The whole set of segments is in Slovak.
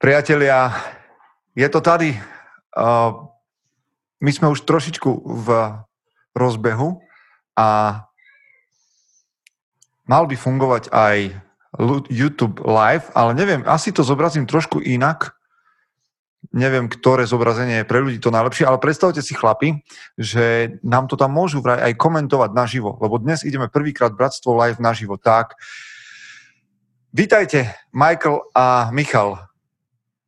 Priatelia, je to tady. My sme už trošičku v rozbehu a mal by fungovať aj YouTube live, ale neviem, asi to zobrazím trošku inak. Neviem, ktoré zobrazenie je pre ľudí to najlepšie, ale predstavte si chlapi, že nám to tam môžu vraj aj komentovať naživo, lebo dnes ideme prvýkrát Bratstvo live naživo. Tak, vítajte Michael a Michal.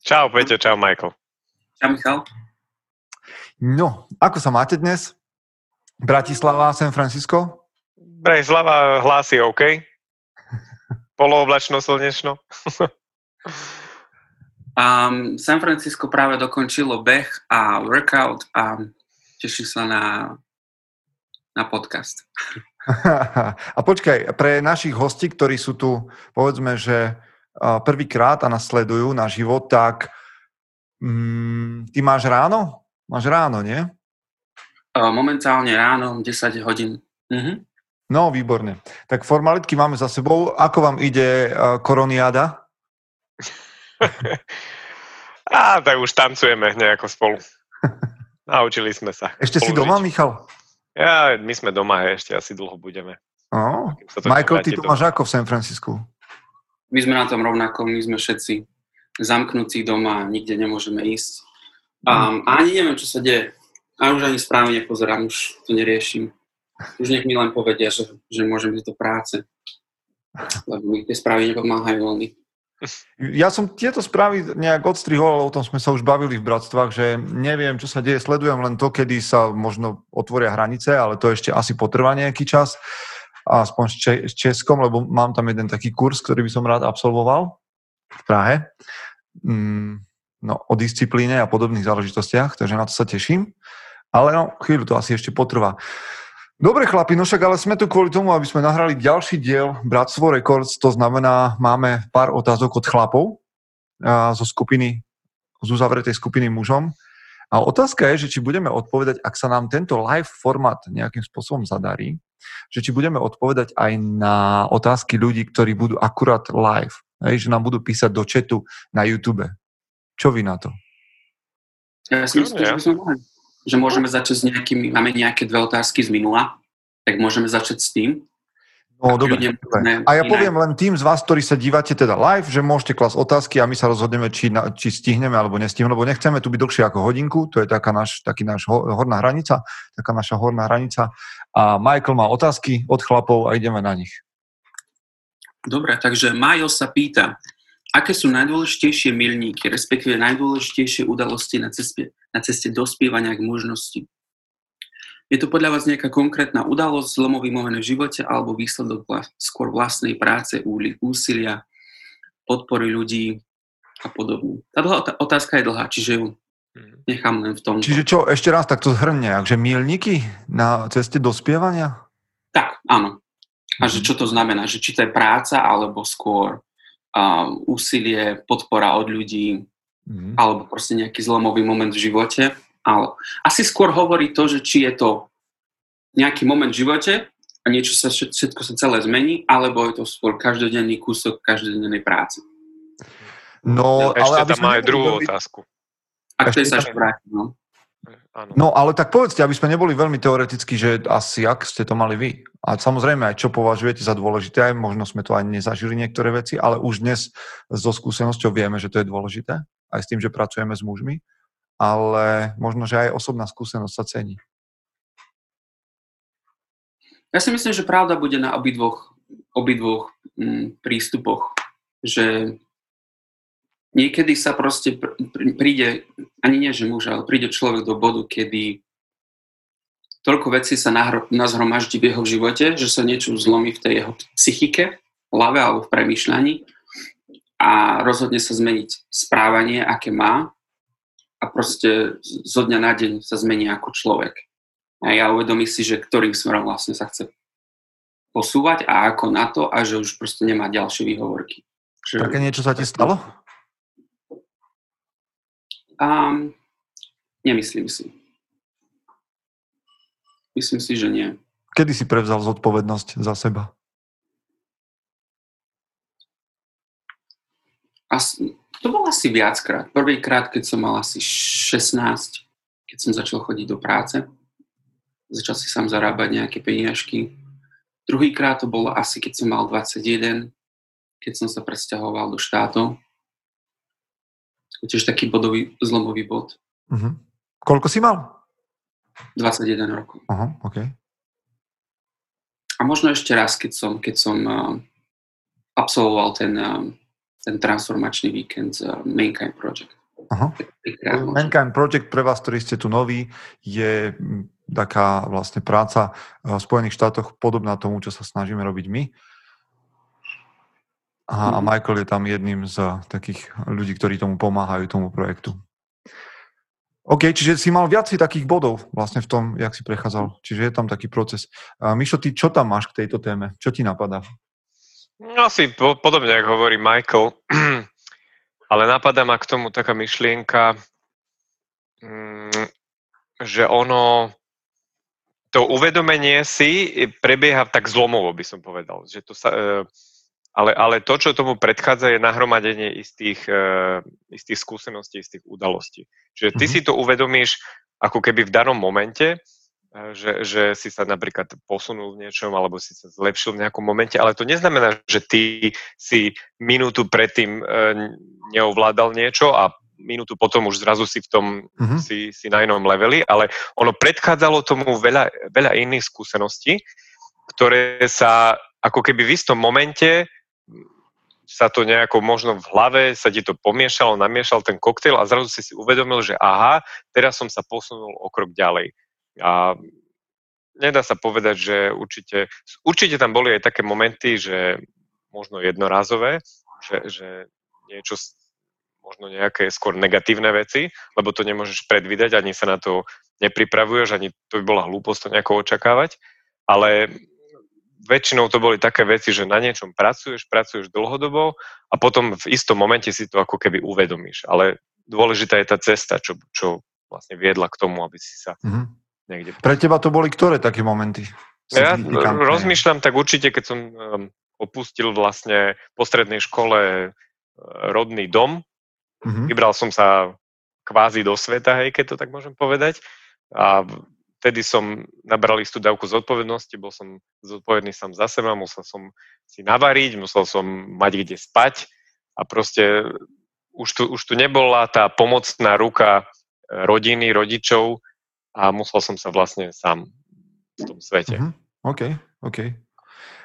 Čau, Peťo, čau, Michael. Čau, Michal. No, ako sa máte dnes? Bratislava, San Francisco? Bratislava hlási OK. Polooblačno, slnečno. um, San Francisco práve dokončilo beh a workout a teším sa na, na podcast. a počkaj, pre našich hostí, ktorí sú tu, povedzme, že prvýkrát a nasledujú na život, tak mm, ty máš ráno? Máš ráno, nie? Momentálne ráno, 10 hodín. Mhm. No, výborne. Tak formalitky máme za sebou. Ako vám ide koroniáda? Á, tak už tancujeme nejako spolu. Naučili sme sa. Ešte si doma, Michal? Ja, my sme doma, ešte asi dlho budeme. Oh. Michael, ty to máš ako v San Francisku? My sme na tom rovnako, my sme všetci zamknutí doma, nikde nemôžeme ísť. Um, a ani neviem, čo sa deje. A už ani správne nepozerám, už to neriešim. Už nech mi len povedia, že, že môžem ísť do práce. Lebo mi tie správy nepomáhajú veľmi. Ja som tieto správy nejak odstrihol, o tom sme sa už bavili v bratstvách, že neviem, čo sa deje, sledujem len to, kedy sa možno otvoria hranice, ale to ešte asi potrvá nejaký čas aspoň s Českom, lebo mám tam jeden taký kurz, ktorý by som rád absolvoval v Prahe. Mm, no, o disciplíne a podobných záležitostiach, takže na to sa teším. Ale no, chvíľu to asi ešte potrvá. Dobre chlapi, no však ale sme tu kvôli tomu, aby sme nahrali ďalší diel Bratstvo Records, to znamená, máme pár otázok od chlapov a, zo skupiny, z uzavretej skupiny mužom. A otázka je, že či budeme odpovedať, ak sa nám tento live formát nejakým spôsobom zadarí, že či budeme odpovedať aj na otázky ľudí, ktorí budú akurát live, hej, že nám budú písať do chatu na YouTube. Čo vy na to? Ja si myslím, že, že môžeme začať s nejakými, máme nejaké dve otázky z minula, tak môžeme začať s tým. No, dobre. A ja poviem len tým z vás, ktorí sa dívate teda live, že môžete klasť otázky a my sa rozhodneme, či, na, či stihneme alebo nestihneme, lebo nechceme tu byť dlhšie ako hodinku, to je taká náš, taký náš horná hranica, taká naša horná hranica. A Michael má otázky od chlapov a ideme na nich. Dobre, takže Majo sa pýta, aké sú najdôležitejšie milníky, respektíve najdôležitejšie udalosti na ceste, na ceste dospievania k mužnosti? Je to podľa vás nejaká konkrétna udalosť, zlomový moment v živote alebo výsledok skôr vlastnej práce, úsilia, podpory ľudí a podobne? Tá, dlhá, tá otázka je dlhá, čiže ju mhm. nechám len v tom. Čiže čo, ešte raz takto zhrňme, že mílniky na ceste dospievania? Tak, áno. A že mhm. čo to znamená? Že či to je práca, alebo skôr uh, úsilie, podpora od ľudí, mm. alebo proste nejaký zlomový moment v živote ale asi skôr hovorí to, že či je to nejaký moment v živote a niečo sa, všetko sa celé zmení, alebo je to skôr každodenný kúsok každodennej práce. No, Ešte ale tam aj druhú veľmi... otázku. A to je sa vráti, no. No, ale tak povedzte, aby sme neboli veľmi teoreticky, že asi ak ste to mali vy. A samozrejme aj čo považujete za dôležité, aj možno sme to aj nezažili niektoré veci, ale už dnes so skúsenosťou vieme, že to je dôležité, aj s tým, že pracujeme s mužmi ale možno, že aj osobná skúsenosť sa cení. Ja si myslím, že pravda bude na obidvoch, obidvoch mm, prístupoch. Že niekedy sa proste príde, ani nie že muž, ale príde človek do bodu, kedy toľko vecí sa nazhromaždí v jeho živote, že sa niečo zlomí v tej jeho psychike, hlave alebo v premýšľaní a rozhodne sa zmeniť správanie, aké má a proste zo dňa na deň sa zmení ako človek. A ja uvedomí si, že ktorým smerom vlastne sa chce posúvať a ako na to a že už proste nemá ďalšie výhovorky. Že... Také niečo sa ti stalo? Um, nemyslím si. Myslím si, že nie. Kedy si prevzal zodpovednosť za seba? As, To bolo asi viackrát. Prvýkrát, keď som mal asi 16, keď som začal chodiť do práce. Začal si sám zarábať nejaké peniažky. Druhýkrát to bolo asi, keď som mal 21, keď som sa presťahoval do štátov. To tiež taký bodový, zlomový bod. Uh-huh. Koľko si mal? 21 rokov. Aha, uh-huh, okay. A možno ešte raz, keď som, keď som uh, absolvoval ten, uh, ten transformačný víkend z Mankind Project. Aha. Mankind Project pre vás, ktorí ste tu noví, je taká vlastne práca v Spojených štátoch podobná tomu, čo sa snažíme robiť my. A, a mhm. Michael je tam jedným z takých ľudí, ktorí tomu pomáhajú, tomu projektu. OK, čiže si mal viacej takých bodov vlastne v tom, jak si prechádzal. Čiže je tam taký proces. Mišo, ty čo tam máš k tejto téme? Čo ti napadá? No asi po, podobne, ako hovorí Michael. Ale napadá ma k tomu taká myšlienka, mm, že ono, to uvedomenie si prebieha tak zlomovo, by som povedal. Že to sa, e, ale, ale to, čo tomu predchádza, je nahromadenie istých, uh, istých skúseností, istých udalostí. Čiže ty mm-hmm. si to uvedomíš ako keby v danom momente, že, že si sa napríklad posunul v niečom alebo si sa zlepšil v nejakom momente, ale to neznamená, že ty si minútu predtým uh, neovládal niečo a minútu potom už zrazu si v tom mm-hmm. si, si na inom leveli, ale ono predchádzalo tomu veľa, veľa iných skúseností, ktoré sa ako keby v istom momente sa to nejako možno v hlave, sa ti to pomiešalo, namiešal ten koktejl a zrazu si si uvedomil, že aha, teraz som sa posunul o krok ďalej. A nedá sa povedať, že určite, určite tam boli aj také momenty, že možno jednorázové, že, že niečo, možno nejaké skôr negatívne veci, lebo to nemôžeš predvídať, ani sa na to nepripravuješ, ani to by bola hlúposť to nejako očakávať, ale väčšinou to boli také veci, že na niečom pracuješ, pracuješ dlhodobo a potom v istom momente si to ako keby uvedomíš. Ale dôležitá je tá cesta, čo, čo vlastne viedla k tomu, aby si sa mm-hmm. Niekde... Pre teba to boli ktoré také momenty? Ja rozmýšľam tak určite, keď som um, opustil vlastne po strednej škole uh, rodný dom, mm-hmm. vybral som sa kvázi do sveta, hej, keď to tak môžem povedať. A vtedy som nabral istú dávku zodpovednosti, bol som zodpovedný sám za seba, musel som si navariť, musel som mať kde spať a proste už tu, už tu nebola tá pomocná ruka e, rodiny, rodičov a musel som sa vlastne sám v tom svete. Uh-huh. OK, OK.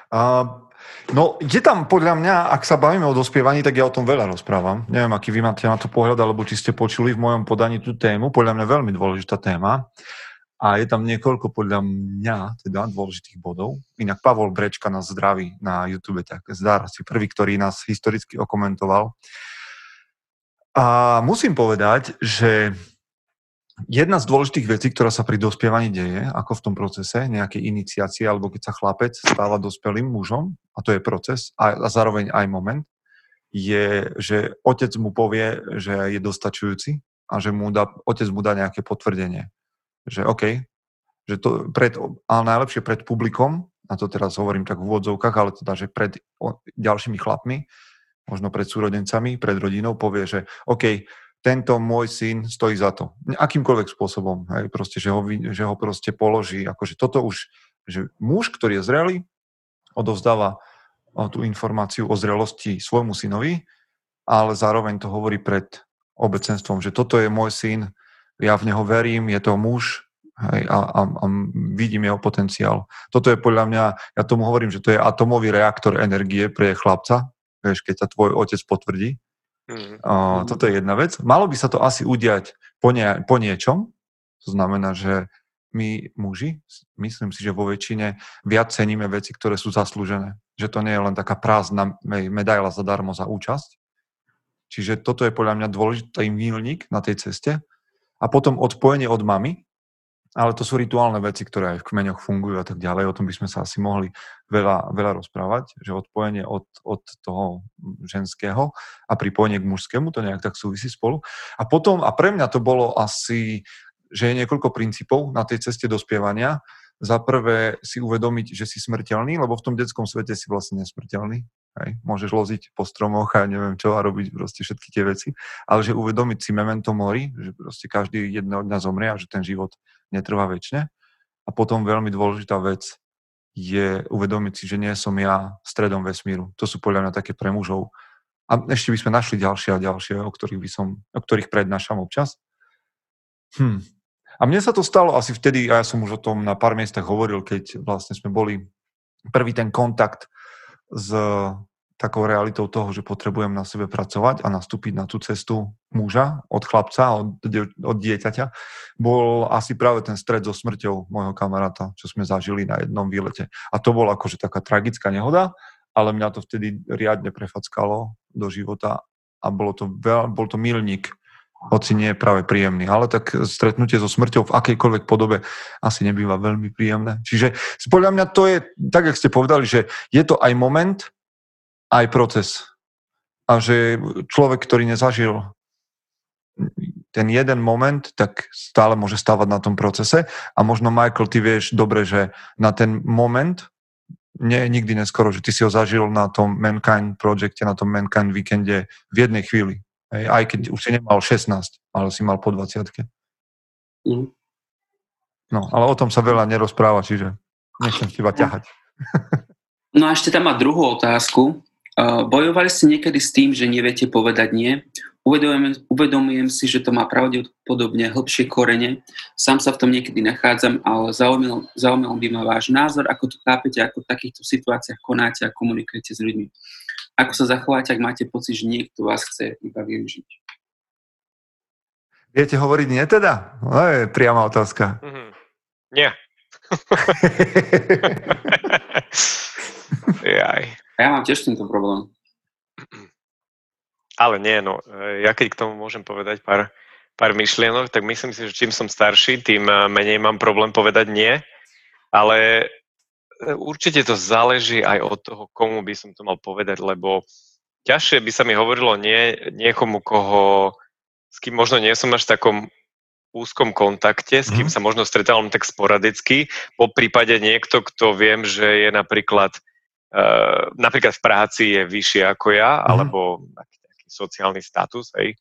Uh, no, je tam podľa mňa, ak sa bavíme o dospievaní, tak ja o tom veľa rozprávam. Neviem, aký vy máte na to pohľad, alebo či ste počuli v mojom podaní tú tému. Podľa mňa veľmi dôležitá téma a je tam niekoľko podľa mňa teda dôležitých bodov. Inak Pavol Brečka nás zdraví na YouTube, tak zdar si prvý, ktorý nás historicky okomentoval. A musím povedať, že jedna z dôležitých vecí, ktorá sa pri dospievaní deje, ako v tom procese, nejakej iniciácie, alebo keď sa chlapec stáva dospelým mužom, a to je proces, a, a zároveň aj moment, je, že otec mu povie, že je dostačujúci a že mu dá, otec mu dá nejaké potvrdenie. Že OK, že to pred, ale najlepšie pred publikom, a to teraz hovorím tak v úvodzovkách, ale teda, že pred ďalšími chlapmi, možno pred súrodencami, pred rodinou, povie, že OK, tento môj syn stojí za to. Akýmkoľvek spôsobom. Hej, proste, že, ho, že ho proste položí. Akože toto už, že muž, ktorý je zrelý, odovzdáva tú informáciu o zrelosti svojmu synovi, ale zároveň to hovorí pred obecenstvom, že toto je môj syn, ja v neho verím, je to muž hej, a, a, a vidím jeho potenciál. Toto je podľa mňa, ja tomu hovorím, že to je atomový reaktor energie pre chlapca, keď sa tvoj otec potvrdí. Uh, toto je jedna vec. Malo by sa to asi udiať po, nie, po niečom, to znamená, že my muži, myslím si, že vo väčšine viac ceníme veci, ktoré sú zaslúžené. Že to nie je len taká prázdna medaila zadarmo za účasť. Čiže toto je podľa mňa dôležitý milník na tej ceste a potom odpojenie od mamy, ale to sú rituálne veci, ktoré aj v kmeňoch fungujú a tak ďalej. O tom by sme sa asi mohli veľa, veľa rozprávať, že odpojenie od, od toho ženského a pripojenie k mužskému, to nejak tak súvisí spolu. A potom, a pre mňa to bolo asi, že je niekoľko princípov na tej ceste dospievania. za prvé si uvedomiť, že si smrteľný, lebo v tom detskom svete si vlastne nesmrteľný. Hej. Môžeš loziť po stromoch a neviem čo a robiť proste všetky tie veci. Ale že uvedomiť si memento mori, že proste každý jedného dňa zomrie a že ten život netrvá väčšine. A potom veľmi dôležitá vec je uvedomiť si, že nie som ja stredom vesmíru. To sú podľa mňa také pre mužov. A ešte by sme našli ďalšie a ďalšie, o ktorých, by som, o ktorých prednášam občas. Hm. A mne sa to stalo asi vtedy, a ja som už o tom na pár miestach hovoril, keď vlastne sme boli prvý ten kontakt s takou realitou toho, že potrebujem na sebe pracovať a nastúpiť na tú cestu muža, od chlapca, od, od dieťaťa, bol asi práve ten stred so smrťou môjho kamaráta, čo sme zažili na jednom výlete. A to bola akože taká tragická nehoda, ale mňa to vtedy riadne prefackalo do života a bolo to, veľ, bol to milník hoci nie je práve príjemný. Ale tak stretnutie so smrťou v akejkoľvek podobe asi nebýva veľmi príjemné. Čiže podľa mňa to je, tak jak ste povedali, že je to aj moment, aj proces. A že človek, ktorý nezažil ten jeden moment, tak stále môže stávať na tom procese. A možno, Michael, ty vieš dobre, že na ten moment nie je nikdy neskoro, že ty si ho zažil na tom Mankind projekte, na tom Mankind víkende v jednej chvíli. Hej, aj keď už si nemal 16, ale si mal po 20 mm. No, ale o tom sa veľa nerozpráva, čiže nechcem teba ťahať. No a ešte tam má druhú otázku. Bojovali ste niekedy s tým, že neviete povedať nie? Uvedomujem, uvedomujem si, že to má pravdepodobne hĺbšie korene. Sám sa v tom niekedy nachádzam, ale zaujímal, zaujímal by ma váš názor, ako to chápete, ako v takýchto situáciách konáte a komunikujete s ľuďmi. Ako sa zachováte, ak máte pocit, že niekto vás chce iba využiť? Viete hovoriť nie teda? No, je priama otázka. Mm-hmm. Nie. Jaj. Ja mám tiež tento problém. Ale nie, no, ja keď k tomu môžem povedať pár, pár myšlienok, tak myslím si, že čím som starší, tým eh, menej mám problém povedať nie. Ale určite to záleží aj od toho, komu by som to mal povedať, lebo ťažšie by sa mi hovorilo nie niekomu, koho, s kým možno nie som až v takom úzkom kontakte, s kým mm. sa možno stretávam tak sporadicky, po prípade niekto, kto viem, že je napríklad uh, napríklad v práci je vyššie ako ja, mm. alebo taký, taký sociálny status, hej.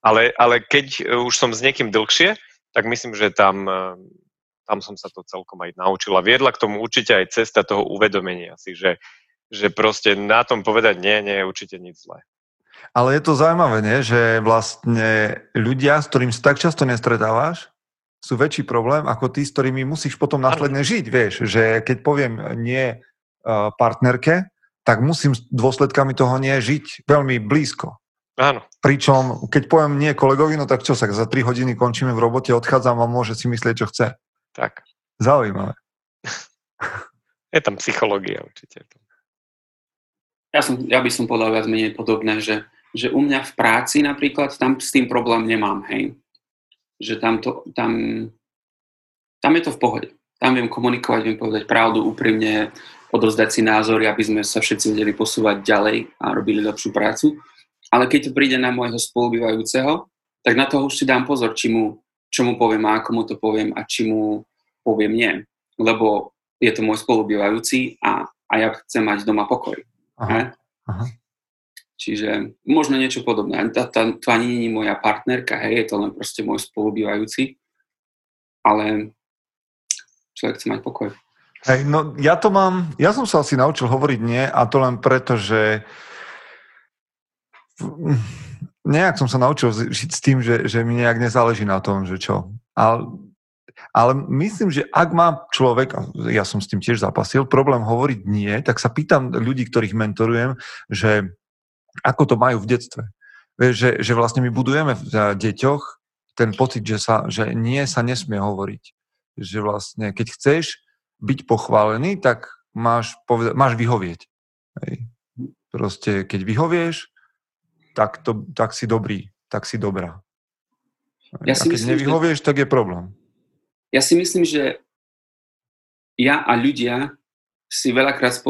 Ale, ale keď už som s niekým dlhšie, tak myslím, že tam tam som sa to celkom aj naučila. Viedla k tomu určite aj cesta toho uvedomenia si, že, že proste na tom povedať nie, nie je určite nič zlé. Ale je to zaujímavé, nie? že vlastne ľudia, s ktorým sa tak často nestretávaš, sú väčší problém ako tí, s ktorými musíš potom následne žiť. Vieš, že keď poviem nie partnerke, tak musím s dôsledkami toho nie žiť veľmi blízko. Áno. Pričom, keď poviem nie kolegovi, no tak čo sa, za 3 hodiny končíme v robote, odchádzam a môže si myslieť, čo chce. Tak. Zaujímavé. Je tam psychológia určite. Ja, som, ja by som povedal viac menej podobné, že, že u mňa v práci napríklad tam s tým problém nemám, hej. Že tam, to, tam, tam je to v pohode. Tam viem komunikovať, viem povedať pravdu, úprimne, odozdať si názory, aby sme sa všetci vedeli posúvať ďalej a robili lepšiu prácu. Ale keď to príde na môjho spolubývajúceho, tak na toho už si dám pozor, či mu čo mu poviem a ako mu to poviem a či mu poviem nie. Lebo je to môj spolubývajúci a, a ja chcem mať doma pokoj. Aha, aha. Čiže možno niečo podobné. Tá, tá, to ani nie je moja partnerka, hej, je to len proste môj spolubývajúci, ale človek chce mať pokoj. Hej, no ja to mám, ja som sa asi naučil hovoriť nie a to len preto, že nejak som sa naučil žiť s tým, že, že mi nejak nezáleží na tom, že čo. Ale, ale myslím, že ak má človek, ja som s tým tiež zapasil, problém hovoriť nie, tak sa pýtam ľudí, ktorých mentorujem, že ako to majú v detstve. Že, že vlastne my budujeme v deťoch ten pocit, že, sa, že nie sa nesmie hovoriť. Že vlastne, keď chceš byť pochválený, tak máš, poveda- máš vyhovieť. Hej. Proste, keď vyhovieš, tak, to, tak si dobrý, tak si dobrá. Ja si a keď myslím, nevyhovieš, že... tak je problém. Ja si myslím, že ja a ľudia si veľakrát e,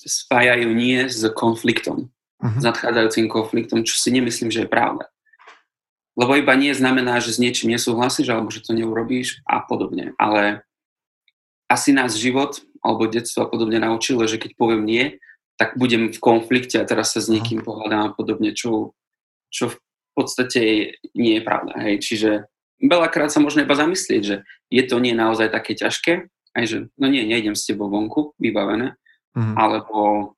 spájajú nie s konfliktom, uh-huh. s nadchádzajúcim konfliktom, čo si nemyslím, že je pravda. Lebo iba nie znamená, že s niečím nesúhlasíš alebo že to neurobíš a podobne. Ale asi nás život alebo detstvo a podobne naučilo, že keď poviem nie, tak budem v konflikte a teraz sa s niekým pohľadám a podobne, čo, čo v podstate nie je pravda. Hej. Čiže veľakrát sa možno iba zamyslieť, že je to nie naozaj také ťažké, aj že no nie, nejdem s tebou vonku, vybavené, mm. alebo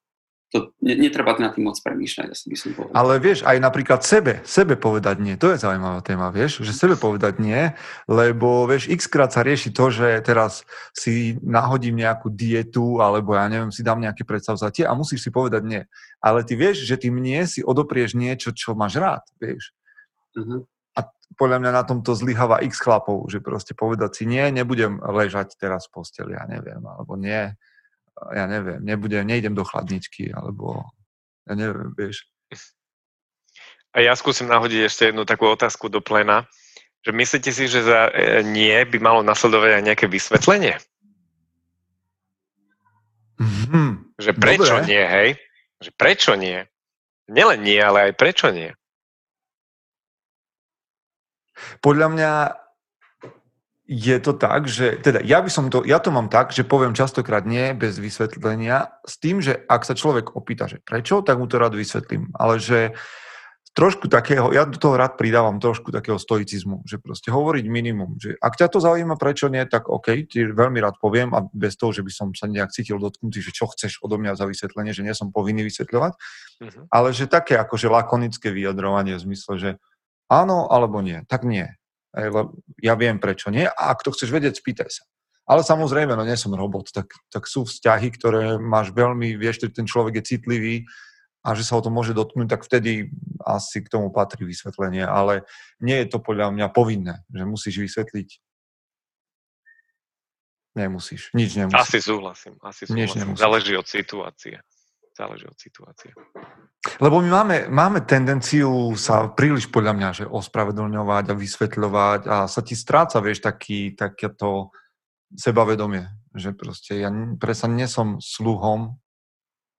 to netreba na tým moc premýšľať, asi by som povedal. Ale vieš, aj napríklad sebe, sebe povedať nie, to je zaujímavá téma, vieš, že sebe povedať nie, lebo vieš, x krát sa rieši to, že teraz si nahodím nejakú dietu, alebo ja neviem, si dám nejaké predstavzatie a musíš si povedať nie. Ale ty vieš, že tým nie si odoprieš niečo, čo máš rád, vieš. Uh-huh. A podľa mňa na tomto zlyháva x chlapov, že proste povedať si nie, nebudem ležať teraz v posteli, ja neviem, alebo nie, ja neviem, nebudem, nejdem do chladničky, alebo ja neviem, vieš. A ja skúsim nahodiť ešte jednu takú otázku do plena, že myslíte si, že za e, nie by malo nasledovať aj nejaké vysvetlenie? Mm-hmm. Že prečo Dobre. nie, hej? Že prečo nie? Nielen nie, ale aj prečo nie? Podľa mňa je to tak, že teda ja by som to, ja to mám tak, že poviem častokrát nie bez vysvetlenia s tým, že ak sa človek opýta, že prečo, tak mu to rád vysvetlím. Ale že trošku takého, ja do toho rád pridávam trošku takého stoicizmu, že proste hovoriť minimum, že ak ťa to zaujíma, prečo nie, tak OK, ti veľmi rád poviem a bez toho, že by som sa nejak cítil dotknutý, že čo chceš odo mňa za vysvetlenie, že nie som povinný vysvetľovať, uh-huh. ale že také akože lakonické vyjadrovanie v zmysle, že áno alebo nie, tak nie ja viem prečo nie a ak to chceš vedieť, spýtaj sa. Ale samozrejme, no nie som robot, tak, tak sú vzťahy, ktoré máš veľmi, vieš, že ten človek je citlivý a že sa ho to môže dotknúť, tak vtedy asi k tomu patrí vysvetlenie, ale nie je to podľa mňa povinné, že musíš vysvetliť. Nemusíš, nič nemusíš. Asi súhlasím, asi súhlasím. Záleží od situácie. Záleží od situácie. Lebo my máme, máme tendenciu sa príliš podľa mňa, že ospravedlňovať a vysvetľovať a sa ti stráca, vieš, taký, takéto sebavedomie, že proste ja presa nie som sluhom,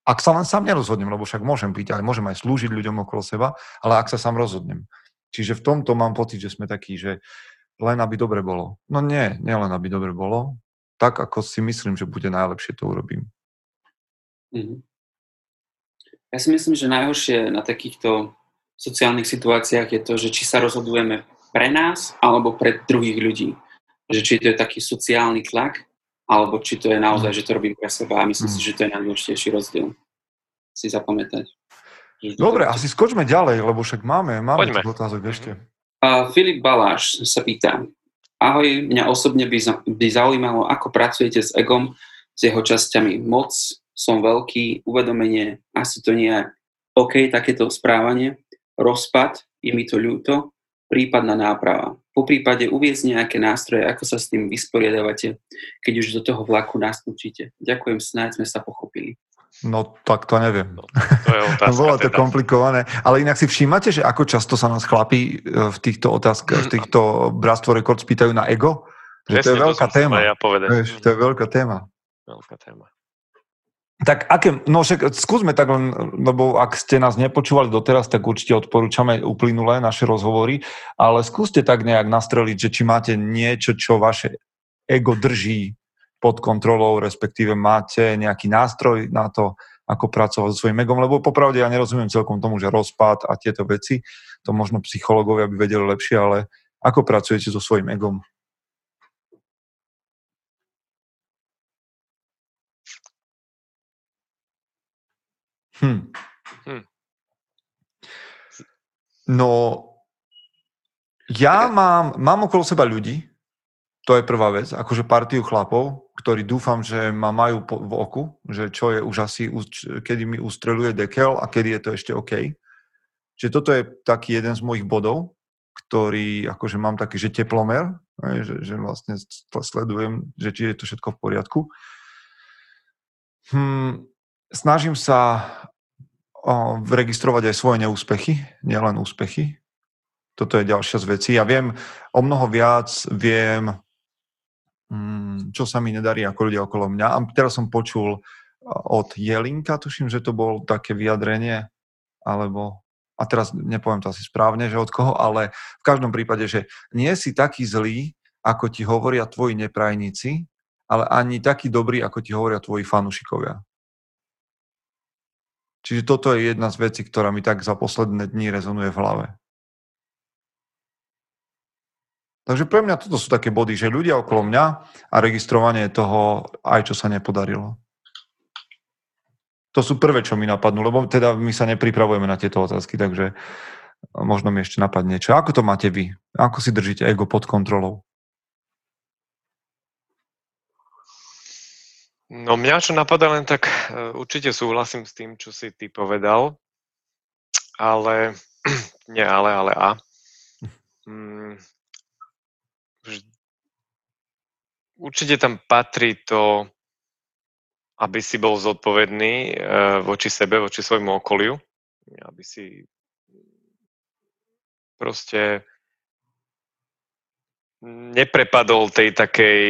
ak sa len sám nerozhodnem, lebo však môžem byť, ale môžem aj slúžiť ľuďom okolo seba, ale ak sa sám rozhodnem. Čiže v tomto mám pocit, že sme takí, že len aby dobre bolo. No nie, nie len aby dobre bolo. Tak, ako si myslím, že bude najlepšie, to urobím. Mm-hmm. Ja si myslím, že najhoršie na takýchto sociálnych situáciách je to, že či sa rozhodujeme pre nás alebo pre druhých ľudí. Že či to je taký sociálny tlak, alebo či to je naozaj, mm. že to robím pre seba a myslím mm. si, že to je najdôležitejší rozdiel. Si zapamätať. Dobre, asi skočme ďalej, lebo však máme, máme otázok ešte. Uh, Filip Baláš sa pýta, ahoj, mňa osobne by, za, by zaujímalo, ako pracujete s egom, s jeho časťami moc, som veľký, uvedomenie, asi to nie je OK, takéto správanie, rozpad, je mi to ľúto, prípadná náprava. Po prípade uviezť nejaké nástroje, ako sa s tým vysporiadavate, keď už do toho vlaku naskúčite. Ďakujem, snáď sme sa pochopili. No tak to neviem. No, to je otázka. Bolo to teda. komplikované. Ale inak si všímate, že ako často sa nás chlapí e, v týchto otázkach, v týchto Bratstvo rekord spýtajú na ego? Že to je veľká téma. Ja Vieš, to je veľká téma. Veľká téma. Tak aké, no však skúsme tak len, lebo ak ste nás nepočúvali doteraz, tak určite odporúčame uplynulé naše rozhovory, ale skúste tak nejak nastreliť, že či máte niečo, čo vaše ego drží pod kontrolou, respektíve máte nejaký nástroj na to, ako pracovať so svojím egom, lebo popravde ja nerozumiem celkom tomu, že rozpad a tieto veci, to možno psychológovia by vedeli lepšie, ale ako pracujete so svojím egom? Hm. Hm. No, ja mám, mám okolo seba ľudí, to je prvá vec, akože partiu chlapov, ktorí dúfam, že ma majú po, v oku, že čo je už asi, kedy mi ustreluje dekel a kedy je to ešte OK. Čiže toto je taký jeden z mojich bodov, ktorý, akože mám taký, že teplomer, že, že vlastne sledujem, že či je to všetko v poriadku. Hm, snažím sa registrovať aj svoje neúspechy, nielen úspechy. Toto je ďalšia z vecí. Ja viem o mnoho viac, viem, mm, čo sa mi nedarí ako ľudia okolo mňa. A teraz som počul od Jelinka, tuším, že to bol také vyjadrenie, alebo, a teraz nepoviem to asi správne, že od koho, ale v každom prípade, že nie si taký zlý, ako ti hovoria tvoji neprajníci, ale ani taký dobrý, ako ti hovoria tvoji fanúšikovia. Čiže toto je jedna z vecí, ktorá mi tak za posledné dní rezonuje v hlave. Takže pre mňa toto sú také body, že ľudia okolo mňa a registrovanie toho, aj čo sa nepodarilo. To sú prvé, čo mi napadnú, lebo teda my sa nepripravujeme na tieto otázky, takže možno mi ešte napadne niečo. Ako to máte vy? Ako si držíte ego pod kontrolou? No mňa čo napadá len tak, e, určite súhlasím s tým, čo si ty povedal, ale, nie ale, ale a. Mm, určite tam patrí to, aby si bol zodpovedný uh, voči sebe, voči svojmu okoliu, aby si proste neprepadol tej takej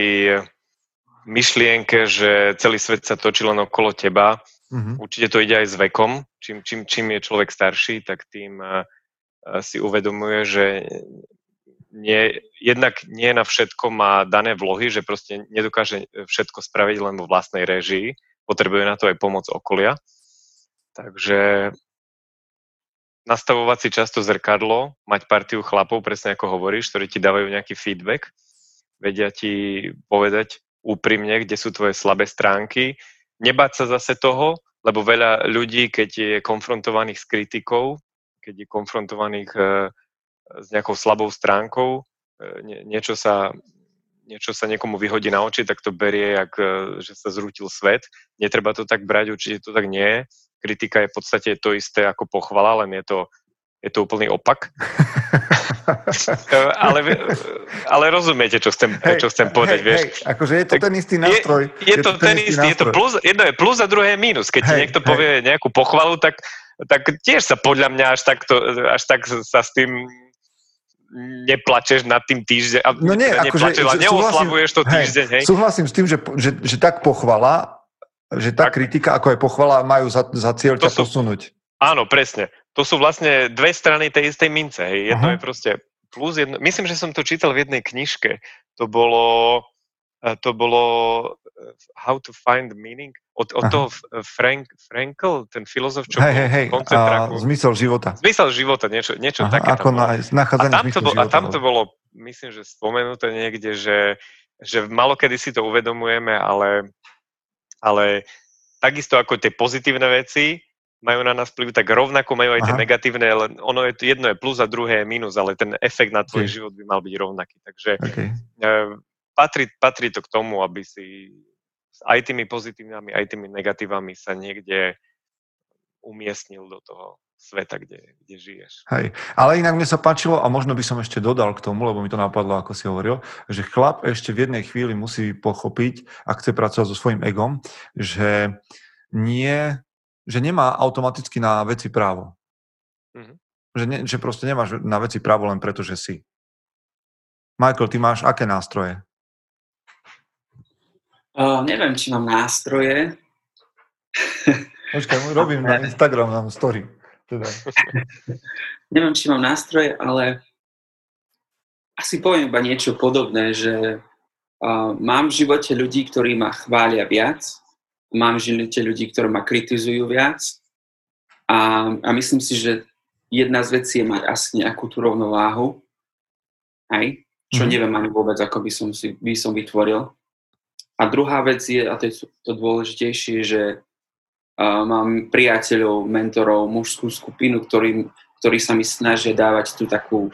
myšlienke, že celý svet sa točí len okolo teba. Mm-hmm. Určite to ide aj s vekom. Čím, čím, čím je človek starší, tak tým uh, si uvedomuje, že nie, jednak nie na všetko má dané vlohy, že proste nedokáže všetko spraviť len vo vlastnej režii, potrebuje na to aj pomoc okolia. Takže nastavovať si často zrkadlo, mať partiu chlapov, presne ako hovoríš, ktorí ti dávajú nejaký feedback, vedia ti povedať úprimne, kde sú tvoje slabé stránky, nebáť sa zase toho, lebo veľa ľudí, keď je konfrontovaných s kritikou, keď je konfrontovaných uh, s nejakou slabou stránkou, e, nie, niečo, sa, niečo sa niekomu vyhodí na oči, tak to berie, jak, e, že sa zrútil svet. Netreba to tak brať, určite to tak nie je. Kritika je v podstate to isté ako pochvala, len je to, je to úplný opak. ale, ale rozumiete, čo chcem, hej, čo chcem povedať, hej, vieš. Hej, akože je to ten istý nástroj. Je, je, je to, to ten istý, je to plus, jedno je plus a druhé je mínus. Keď hej, ti niekto hej. povie nejakú pochvalu, tak, tak tiež sa podľa mňa až, takto, až tak sa s tým neplačeš nad tým týždeň, no nie, teda akože, neoslavuješ to týždeň, hej, hej? Súhlasím s tým, že, že, že tak pochvala, že tá tak, kritika, ako aj pochvala, majú za, za cieľ ťa sú, posunúť. Áno, presne. To sú vlastne dve strany tej istej mince, hej. Jedno uh-huh. je proste plus jedno. Myslím, že som to čítal v jednej knižke. To bolo, e, to bolo e, How to Find Meaning od, od toho Frank, Frankl, ten filozof, čo hej, hej, hej. A zmysel života. Zmysel života, niečo, niečo Aha, také. Ako na, a, tam to bol, a tam to bolo, myslím, že spomenuté niekde, že, že malokedy si to uvedomujeme, ale, ale takisto ako tie pozitívne veci majú na nás vplyv, tak rovnako majú aj Aha. tie negatívne, len ono je, jedno je plus a druhé je minus, ale ten efekt na tvoj okay. život by mal byť rovnaký. Takže okay. e, patrí, patrí to k tomu, aby si aj tými pozitívnymi, aj tými negatívami sa niekde umiestnil do toho sveta, kde, kde žiješ. Hej, ale inak mne sa páčilo, a možno by som ešte dodal k tomu, lebo mi to napadlo, ako si hovoril, že chlap ešte v jednej chvíli musí pochopiť, ak chce pracovať so svojím egom, že nie, že nemá automaticky na veci právo. Mm-hmm. Že, ne, že proste nemáš na veci právo len preto, že si. Michael, ty máš aké nástroje? Uh, neviem, či mám nástroje. Počkaj, robím na Instagram, na story. Teda. neviem, či mám nástroje, ale asi poviem iba niečo podobné, že uh, mám v živote ľudí, ktorí ma chvália viac, mám v živote ľudí, ktorí ma kritizujú viac a, a myslím si, že jedna z vecí je mať asi nejakú tú rovnováhu, aj, čo mm. neviem ani vôbec, ako by som, si, by som vytvoril. A druhá vec je, a to je to dôležitejšie, že uh, mám priateľov, mentorov, mužskú skupinu, ktorý, ktorí sa mi snažia dávať tú takú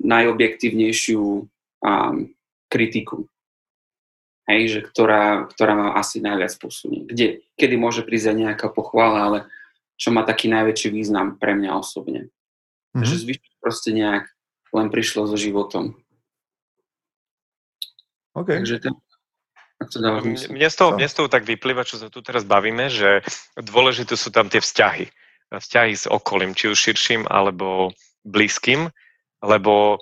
najobjektívnejšiu um, kritiku. Hej, že ktorá, ktorá ma asi najviac posunie. Kde, kedy môže prísť aj nejaká pochvála, ale čo má taký najväčší význam pre mňa osobne. Mm-hmm. Že zvyšok proste nejak len prišlo so životom. Okay. Takže ten, mne z, toho, mne z toho tak vyplýva, čo sa tu teraz bavíme, že dôležité sú tam tie vzťahy. Vzťahy s okolím, či už širším alebo blízkym, lebo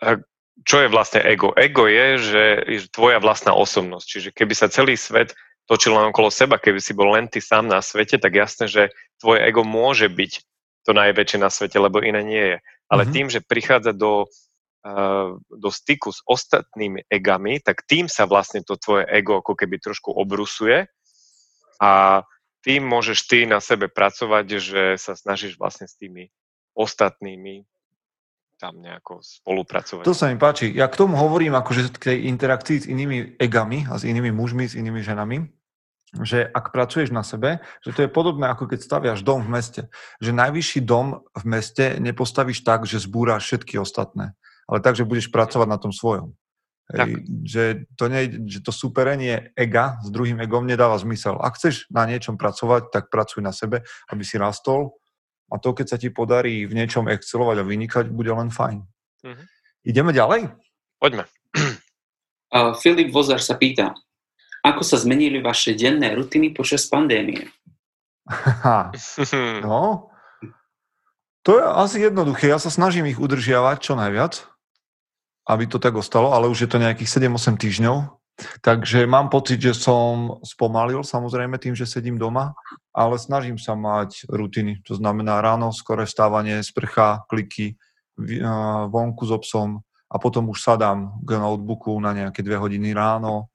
e, čo je vlastne ego? Ego je, že je tvoja vlastná osobnosť. Čiže keby sa celý svet točil len okolo seba, keby si bol len ty sám na svete, tak jasné, že tvoje ego môže byť to najväčšie na svete, lebo iné nie je. Ale mm-hmm. tým, že prichádza do do styku s ostatnými egami, tak tým sa vlastne to tvoje ego ako keby trošku obrusuje a tým môžeš ty na sebe pracovať, že sa snažíš vlastne s tými ostatnými tam nejako spolupracovať. To sa mi páči. Ja k tomu hovorím akože k tej interakcii s inými egami a s inými mužmi, s inými ženami, že ak pracuješ na sebe, že to je podobné ako keď staviaš dom v meste. Že najvyšší dom v meste nepostavíš tak, že zbúraš všetky ostatné, ale tak, že budeš pracovať na tom svojom. Hej, že, to nie, že to superenie ega s druhým egom nedáva zmysel. Ak chceš na niečom pracovať, tak pracuj na sebe, aby si rastol a to, keď sa ti podarí v niečom excelovať a vynikať, bude len fajn. Mm-hmm. Ideme ďalej? Poďme. Uh, Filip Vozar sa pýta, ako sa zmenili vaše denné rutiny počas pandémie? no, to je asi jednoduché. Ja sa snažím ich udržiavať čo najviac, aby to tak ostalo, ale už je to nejakých 7-8 týždňov. Takže mám pocit, že som spomalil samozrejme tým, že sedím doma, ale snažím sa mať rutiny. To znamená ráno, skore vstávanie, sprcha, kliky, vonku s obsom a potom už sadám k notebooku na nejaké dve hodiny ráno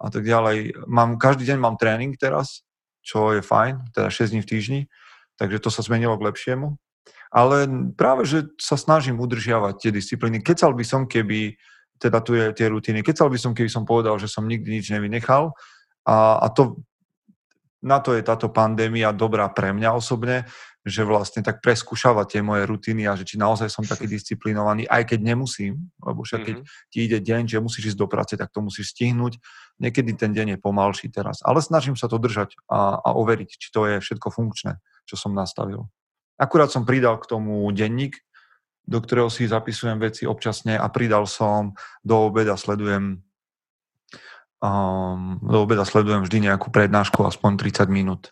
a tak ďalej. Mám, každý deň mám tréning teraz, čo je fajn, teda 6 dní v týždni, takže to sa zmenilo k lepšiemu. Ale práve, že sa snažím udržiavať tie disciplíny. Kecal by som, keby teda tu je tie rutiny. Kecal by som, keby som povedal, že som nikdy nič nevynechal a, a to, na to je táto pandémia dobrá pre mňa osobne, že vlastne tak preskúšava tie moje rutiny a že či naozaj som taký disciplinovaný, aj keď nemusím, lebo však keď mm-hmm. ti ide deň, že musíš ísť do práce, tak to musíš stihnúť. Niekedy ten deň je pomalší teraz, ale snažím sa to držať a, a overiť, či to je všetko funkčné, čo som nastavil. Akurát som pridal k tomu denník, do ktorého si zapisujem veci občasne a pridal som do obeda sledujem um, do obeda sledujem vždy nejakú prednášku aspoň 30 minút.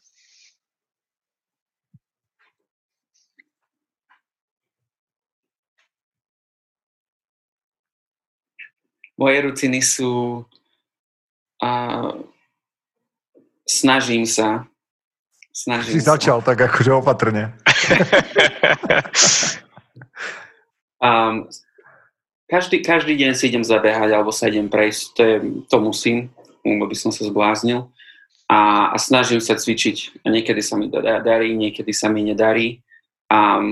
Moje rutiny sú a snažím sa snažím si sa. začal tak akože opatrne. Um, každý, každý deň si idem zabehať alebo sa idem prejsť, to, je, to musím, lebo by som sa zbláznil. A, a snažím sa cvičiť. A niekedy sa mi darí, niekedy sa mi nedarí. A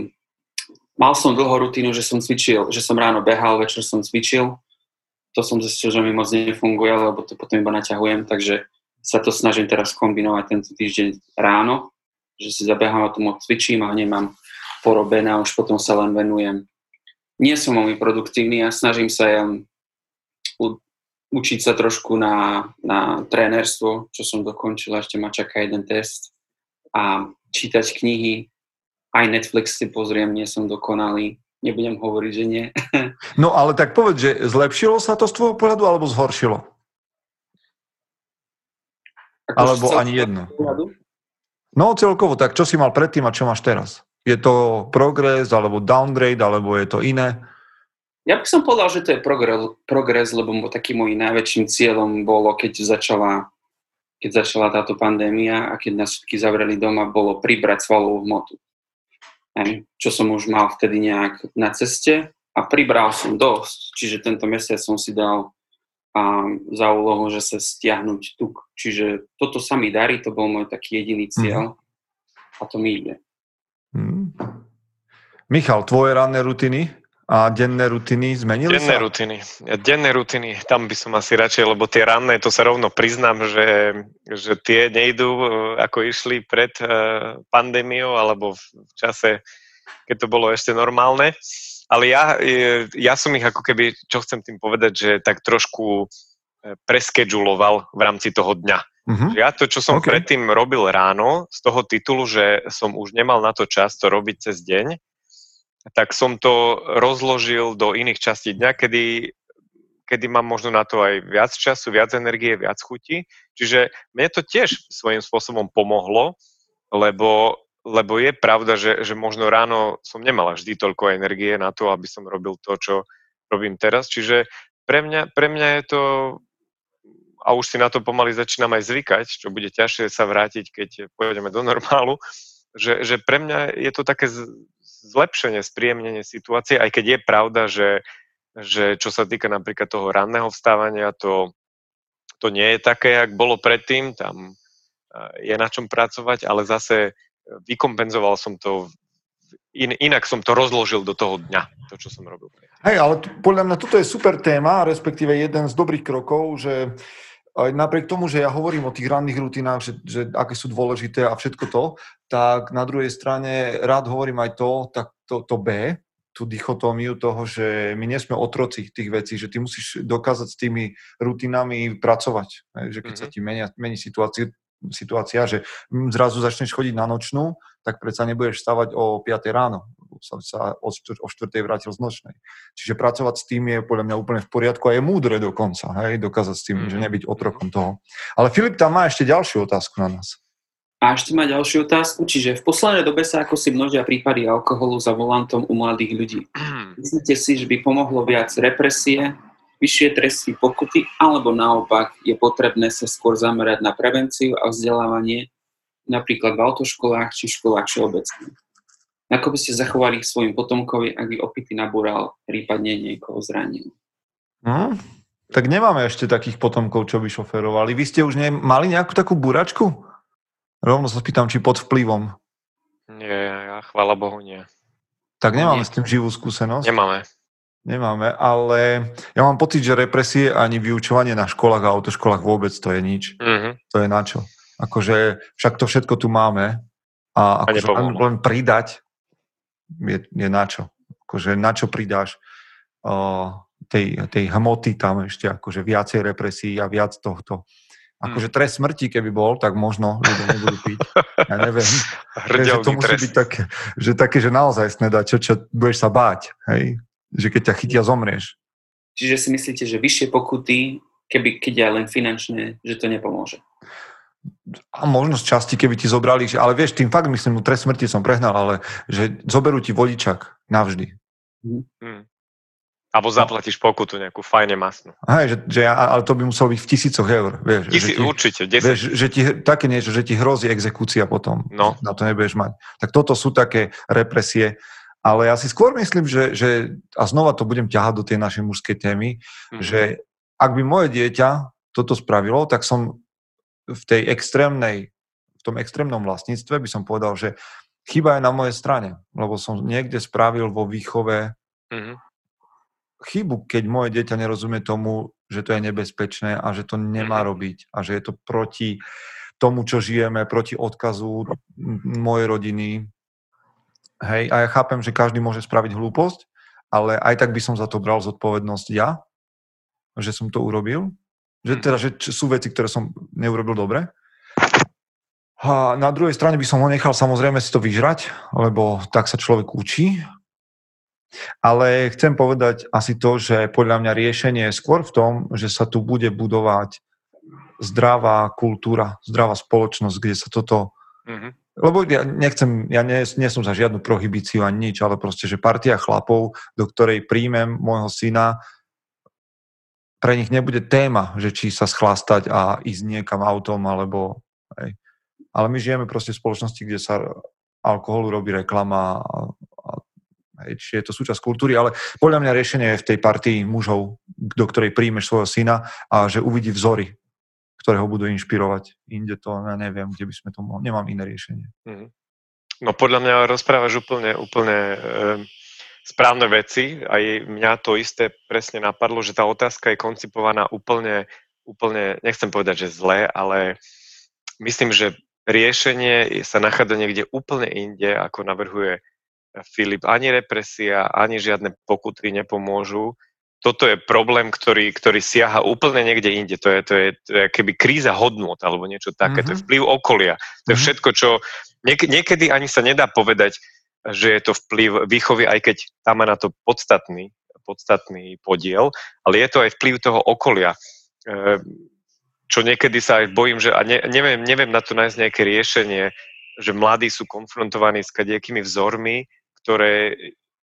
mal som dlho rutinu, že som cvičil, že som ráno behal, večer som cvičil. To som zistil, že mi moc nefunguje, lebo to potom iba naťahujem, takže sa to snažím teraz kombinovať tento týždeň ráno, že si zabehám a tomu cvičím a nemám porobené a už potom sa len venujem nie som veľmi produktívny a snažím sa ja u, učiť sa trošku na, na trénerstvo, čo som dokončil, ešte ma čaká jeden test a čítať knihy, aj Netflix si pozriem, nie som dokonalý, nebudem hovoriť, že nie. no ale tak povedz, že zlepšilo sa to z tvojho pohľadu alebo zhoršilo? Ako alebo ani jedno. Pohľadu? No celkovo, tak čo si mal predtým a čo máš teraz? Je to progres, alebo downgrade, alebo je to iné? Ja by som povedal, že to je progres, progres lebo takým môjim najväčším cieľom bolo, keď začala, keď začala táto pandémia a keď nás všetky zavreli doma, bolo pribrať svalovú hmotu. Čo som už mal vtedy nejak na ceste a pribral som dosť. Čiže tento mesiac som si dal a za úlohu, že sa stiahnuť tuk. Čiže toto sa mi darí, to bol môj taký jediný cieľ mm. a to mi ide. Hmm. Michal, tvoje ranné rutiny a denné rutiny zmenili denné sa? Rutiny. Denné rutiny, tam by som asi radšej, lebo tie ranné, to sa rovno priznám, že, že tie nejdú e, ako išli pred e, pandémiou alebo v čase, keď to bolo ešte normálne. Ale ja, e, ja som ich ako keby, čo chcem tým povedať, že tak trošku preskedžuloval v rámci toho dňa. Uh-huh. Ja to, čo som okay. predtým robil ráno, z toho titulu, že som už nemal na to čas to robiť cez deň, tak som to rozložil do iných častí dňa, kedy, kedy mám možno na to aj viac času, viac energie, viac chuti. Čiže mne to tiež svojím spôsobom pomohlo, lebo, lebo je pravda, že, že možno ráno som nemala vždy toľko energie na to, aby som robil to, čo robím teraz. Čiže pre mňa, pre mňa je to a už si na to pomaly začínam aj zvykať, čo bude ťažšie sa vrátiť, keď pôjdeme do normálu, že, že pre mňa je to také zlepšenie, spríjemnenie situácie, aj keď je pravda, že že čo sa týka napríklad toho ranného vstávania, to, to nie je také, jak bolo predtým, tam je na čom pracovať, ale zase vykompenzoval som to, in, inak som to rozložil do toho dňa, to, čo som robil. Hej, ale t- podľa mňa toto je super téma, respektíve jeden z dobrých krokov, že aj napriek tomu, že ja hovorím o tých ranných rutinách, že, že aké sú dôležité a všetko to, tak na druhej strane rád hovorím aj to, tak to, to B, tú dichotómiu toho, že my nie sme otroci tých vecí, že ty musíš dokázať s tými rutinami pracovať. Že keď mm-hmm. sa mhm. ti menia, mení situácia, situácia, že zrazu začneš chodiť na nočnú, tak predsa nebudeš stavať o 5 ráno. Som sa o 4. vrátil z nočnej. Čiže pracovať s tým je podľa mňa úplne v poriadku a je múdre dokonca, hej, dokázať s tým, mm. že mhm. nebyť otrokom toho. Ale Filip tam má ešte ďalšiu otázku na nás. A ešte má ďalšiu otázku, čiže v poslednej dobe sa ako si množia prípady alkoholu za volantom u mladých ľudí. Myslíte si, že by pomohlo viac represie, vyššie tresty, pokuty, alebo naopak je potrebné sa skôr zamerať na prevenciu a vzdelávanie, napríklad v autoškolách či školách všeobecne. Ako by ste zachovali svojim potomkovi, ak by opity nabúral, prípadne niekoho zranil? Hmm, tak nemáme ešte takých potomkov, čo by šoferovali. Vy ste už ne, mali nejakú takú buračku? Rovno sa spýtam, či pod vplyvom. Nie, ja chvála Bohu nie. Tak nemáme nie. s tým živú skúsenosť? Nemáme. Nemáme, ale ja mám pocit, že represie ani vyučovanie na školách a autoškolách vôbec to je nič. Mm-hmm. To je na čo. Akože však to všetko tu máme a akože len, len pridať je, je na čo. Akože na čo pridáš uh, tej, tej hmoty tam ešte, akože viacej represí a viac tohto. Akože mm. trest smrti, keby bol, tak možno ľudia nebudú piť. Ja neviem. že to musí trest. byť také, že také, že naozaj snedá, čo, čo budeš sa báť. Hej? že keď ťa chytia, zomrieš. Čiže si myslíte, že vyššie pokuty, keby, keď aj len finančne, že to nepomôže? A možno z časti, keby ti zobrali, ale vieš, tým fakt myslím, trest smrti som prehnal, ale že zoberú ti vodičak navždy. Hmm. Alebo zaplatíš pokutu nejakú fajne masnú. Hej, že, že, ale to by muselo byť v tisícoch eur. Vieš, Tisí, že ti, určite, 10. Vieš, že ti, také niečo, že ti hrozí exekúcia potom. No. Na to nebudeš mať. Tak toto sú také represie, ale ja si skôr myslím, že, že a znova to budem ťahať do tej našej mužskej témy, mm-hmm. že ak by moje dieťa toto spravilo, tak som v tej extrémnej, v tom extrémnom vlastníctve by som povedal, že chyba je na mojej strane, lebo som niekde spravil vo výchove mm-hmm. chybu, keď moje dieťa nerozumie tomu, že to je nebezpečné a že to nemá mm-hmm. robiť a že je to proti tomu, čo žijeme, proti odkazu mojej rodiny, Hej, a ja chápem, že každý môže spraviť hlúposť, ale aj tak by som za to bral zodpovednosť ja, že som to urobil. Že hm. teda, že sú veci, ktoré som neurobil dobre. A na druhej strane by som ho nechal samozrejme si to vyžrať, lebo tak sa človek učí. Ale chcem povedať asi to, že podľa mňa riešenie je skôr v tom, že sa tu bude budovať zdravá kultúra, zdravá spoločnosť, kde sa toto mm-hmm. Lebo ja nechcem, ja nie, nie som za žiadnu prohibíciu ani nič, ale proste, že partia chlapov, do ktorej príjmem môjho syna, pre nich nebude téma, že či sa schlastať a ísť niekam autom, alebo... Hej. Ale my žijeme proste v spoločnosti, kde sa alkoholu robí reklama a, a hej, či je to súčasť kultúry, ale podľa mňa riešenie je v tej partii mužov, do ktorej príjmeš svojho syna a že uvidí vzory ktoré ho budú inšpirovať. Inde to, ja neviem, kde by sme to mohli, nemám iné riešenie. Mm. No podľa mňa rozprávaš úplne, úplne e, správne veci. Aj mňa to isté presne napadlo, že tá otázka je koncipovaná úplne, úplne, nechcem povedať, že zle, ale myslím, že riešenie sa nachádza niekde úplne inde, ako navrhuje Filip. Ani represia, ani žiadne pokuty nepomôžu toto je problém, ktorý, ktorý siaha úplne niekde inde. To je, to je, to je keby kríza hodnot alebo niečo také. Mm-hmm. To je mhm. vplyv okolia. To je mm-hmm. všetko, čo niek- niekedy ani sa nedá povedať, že je to vplyv výchovy, aj keď tam má na to podstatný, podstatný podiel, ale je to aj vplyv toho okolia. E, čo niekedy sa aj bojím, že a ne, neviem, neviem na to nájsť nejaké riešenie, že mladí sú konfrontovaní s kadejakými vzormi, ktoré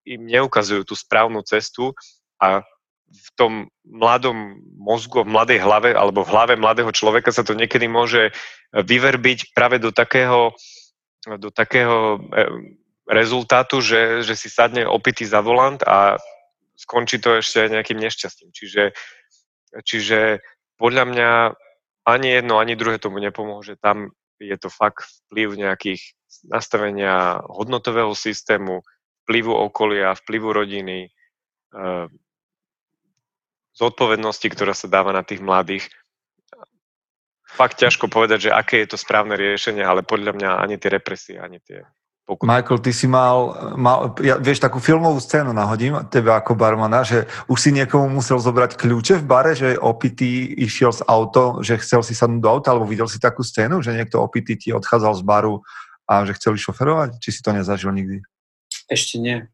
im neukazujú tú správnu cestu a v tom mladom mozgu, v mladej hlave alebo v hlave mladého človeka sa to niekedy môže vyverbiť práve do takého, do takého e, rezultátu, že, že si sadne opitý za volant a skončí to ešte nejakým nešťastím. Čiže, čiže podľa mňa ani jedno, ani druhé tomu nepomôže. Tam je to fakt vplyv nejakých nastavenia hodnotového systému, vplyvu okolia, vplyvu rodiny, eh, zodpovednosti, ktorá sa dáva na tých mladých. Fakt ťažko povedať, že aké je to správne riešenie, ale podľa mňa ani tie represie, ani tie pokuty. Michael, ty si mal, mal ja, vieš, takú filmovú scénu nahodím tebe ako barmana, že už si niekomu musel zobrať kľúče v bare, že opitý išiel z auto, že chcel si sadnúť do auta, alebo videl si takú scénu, že niekto opitý ti odchádzal z baru a že chceli šoferovať? Či si to nezažil nikdy? Ešte nie.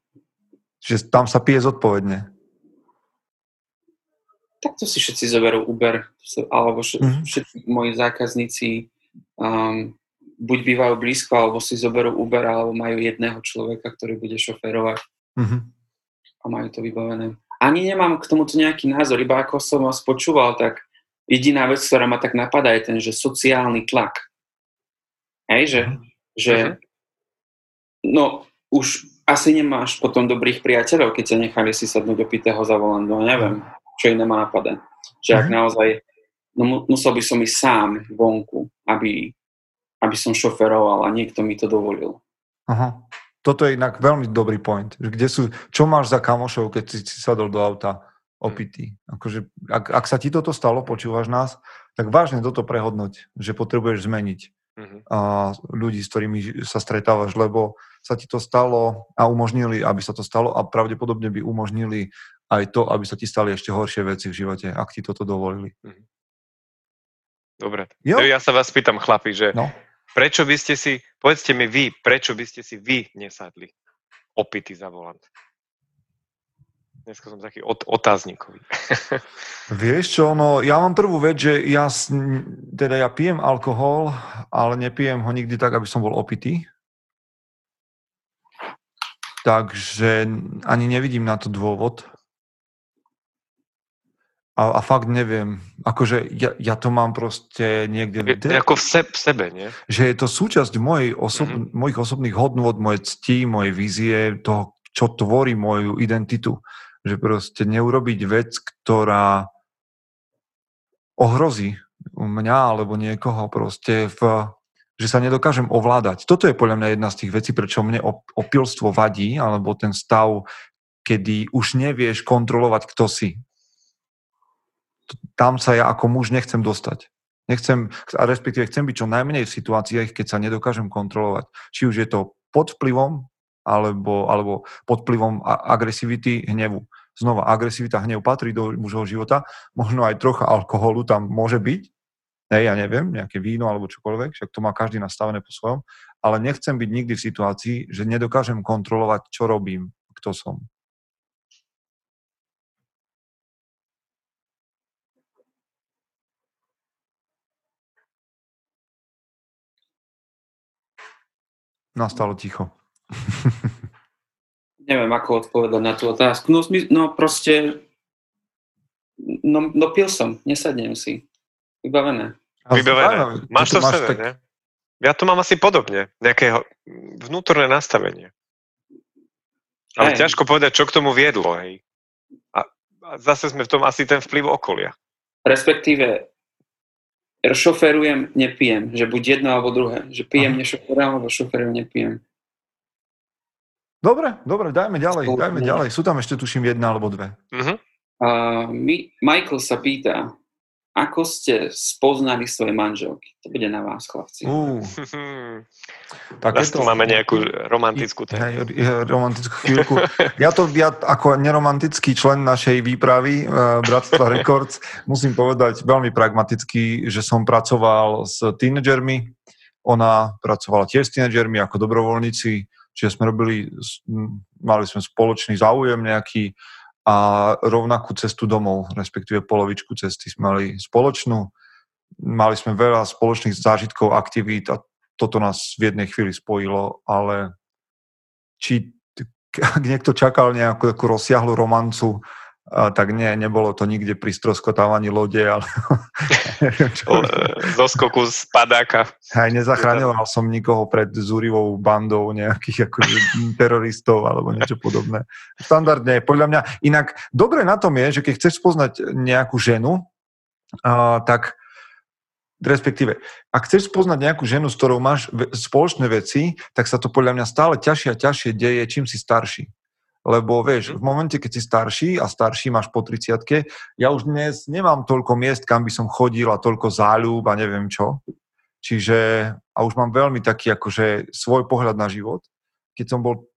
Čiže tam sa pije zodpovedne tak to si všetci zoberú Uber, alebo mhm. všetci moji zákazníci um, buď bývajú blízko, alebo si zoberú Uber, alebo majú jedného človeka, ktorý bude šoferovať mm-hmm. a majú to vybavené. Ani nemám k tomuto nejaký názor, iba ako som vás počúval, tak jediná vec, ktorá ma tak napadá, je ten, že sociálny tlak. Hej, že, mm-hmm. že mhm. no už asi nemáš potom dobrých priateľov, keď sa nechali si sadnúť do pitého za volantu, neviem čo iné ma napadá. Že ak mhm. naozaj, no musel by som ísť sám vonku, aby, aby som šoferoval a niekto mi to dovolil. Aha. Toto je inak veľmi dobrý point. Kde sú, čo máš za kamošov, keď si, si sadol do auta opitý? Akože, ak, ak sa ti toto stalo, počúvaš nás, tak vážne toto prehodnoť, že potrebuješ zmeniť uh-huh. a ľudí, s ktorými sa stretávaš, lebo sa ti to stalo a umožnili, aby sa to stalo a pravdepodobne by umožnili aj to, aby sa ti stali ešte horšie veci v živote, ak ti toto dovolili. Mhm. Dobre. Jo? Ja sa vás pýtam, chlapi, že no. Prečo by ste si, povedzte mi vy, prečo by ste si vy nesadli opity za volant? Dneska som taký ot- otáznikový. Vieš čo, no ja mám prvú vec, že ja, teda ja pijem alkohol, ale nepijem ho nikdy tak, aby som bol opitý. Takže ani nevidím na to dôvod. A, a fakt neviem. Akože ja, ja to mám proste niekde... Je, ako v, se, v sebe, nie? Že je to súčasť mojej osob, mm-hmm. mojich osobných hodnôt, moje cti, moje vízie, toho, čo tvorí moju identitu. Že proste neurobiť vec, ktorá ohrozí mňa alebo niekoho proste v, že sa nedokážem ovládať. Toto je podľa mňa jedna z tých vecí, prečo mne opilstvo vadí, alebo ten stav, kedy už nevieš kontrolovať, kto si tam sa ja ako muž nechcem dostať. Nechcem, a respektíve chcem byť čo najmenej v situáciách, keď sa nedokážem kontrolovať. Či už je to pod vplyvom, alebo, alebo pod vplyvom agresivity, hnevu. Znova, agresivita, hnev patrí do mužovho života, možno aj trocha alkoholu tam môže byť, Hej, ja neviem, nejaké víno alebo čokoľvek, však to má každý nastavené po svojom, ale nechcem byť nikdy v situácii, že nedokážem kontrolovať, čo robím, kto som. Nastalo ticho. Neviem, ako odpovedať na tú otázku. No, no proste, no, no pil som, nesadnem si. Vybavené. Vybavené. Máš to v sebe, tak... ne? Ja to mám asi podobne, nejaké vnútorné nastavenie. Ale hej. ťažko povedať, čo k tomu viedlo, hej. A, a zase sme v tom asi ten vplyv okolia. Respektíve, šoferujem, nepijem. Že buď jedno alebo druhé. Že pijem, nešoferujem, alebo šoferujem, nepijem. Dobre, dobre, dajme ďalej, dajme ďalej. Sú tam ešte, tuším, jedna alebo dve. Uh-huh. Uh, my, Michael sa pýta, ako ste spoznali svoje manželky? To bude na vás, chlapci. Uh. tak tu máme nejakú romantickú tému. Hej, romantickú chvíľku. Ja to ja ako neromantický člen našej výpravy uh, Bratstva Records musím povedať veľmi pragmaticky, že som pracoval s tínedžermi, ona pracovala tiež s tínedžermi ako dobrovoľníci, čiže sme robili, mali sme spoločný záujem nejaký, a rovnakú cestu domov, respektíve polovičku cesty sme mali spoločnú. Mali sme veľa spoločných zážitkov, aktivít a toto nás v jednej chvíli spojilo, ale či ak niekto čakal nejakú takú rozsiahlu romancu, a, tak nie, nebolo to nikde pri stroskotávaní lode, ale čo. Zo skoku z padáka. Aj nezachraňoval som nikoho pred zúrivou bandou nejakých akože, teroristov alebo niečo podobné. Standardne, podľa mňa. Inak dobre na tom je, že keď chceš spoznať nejakú ženu, a, tak respektíve, ak chceš spoznať nejakú ženu, s ktorou máš spoločné veci, tak sa to podľa mňa stále ťažšie a ťažšie deje, čím si starší. Lebo vieš, v momente, keď si starší a starší máš po 30 ja už dnes nemám toľko miest, kam by som chodil a toľko záľub a neviem čo. Čiže, a už mám veľmi taký akože svoj pohľad na život. Keď som bol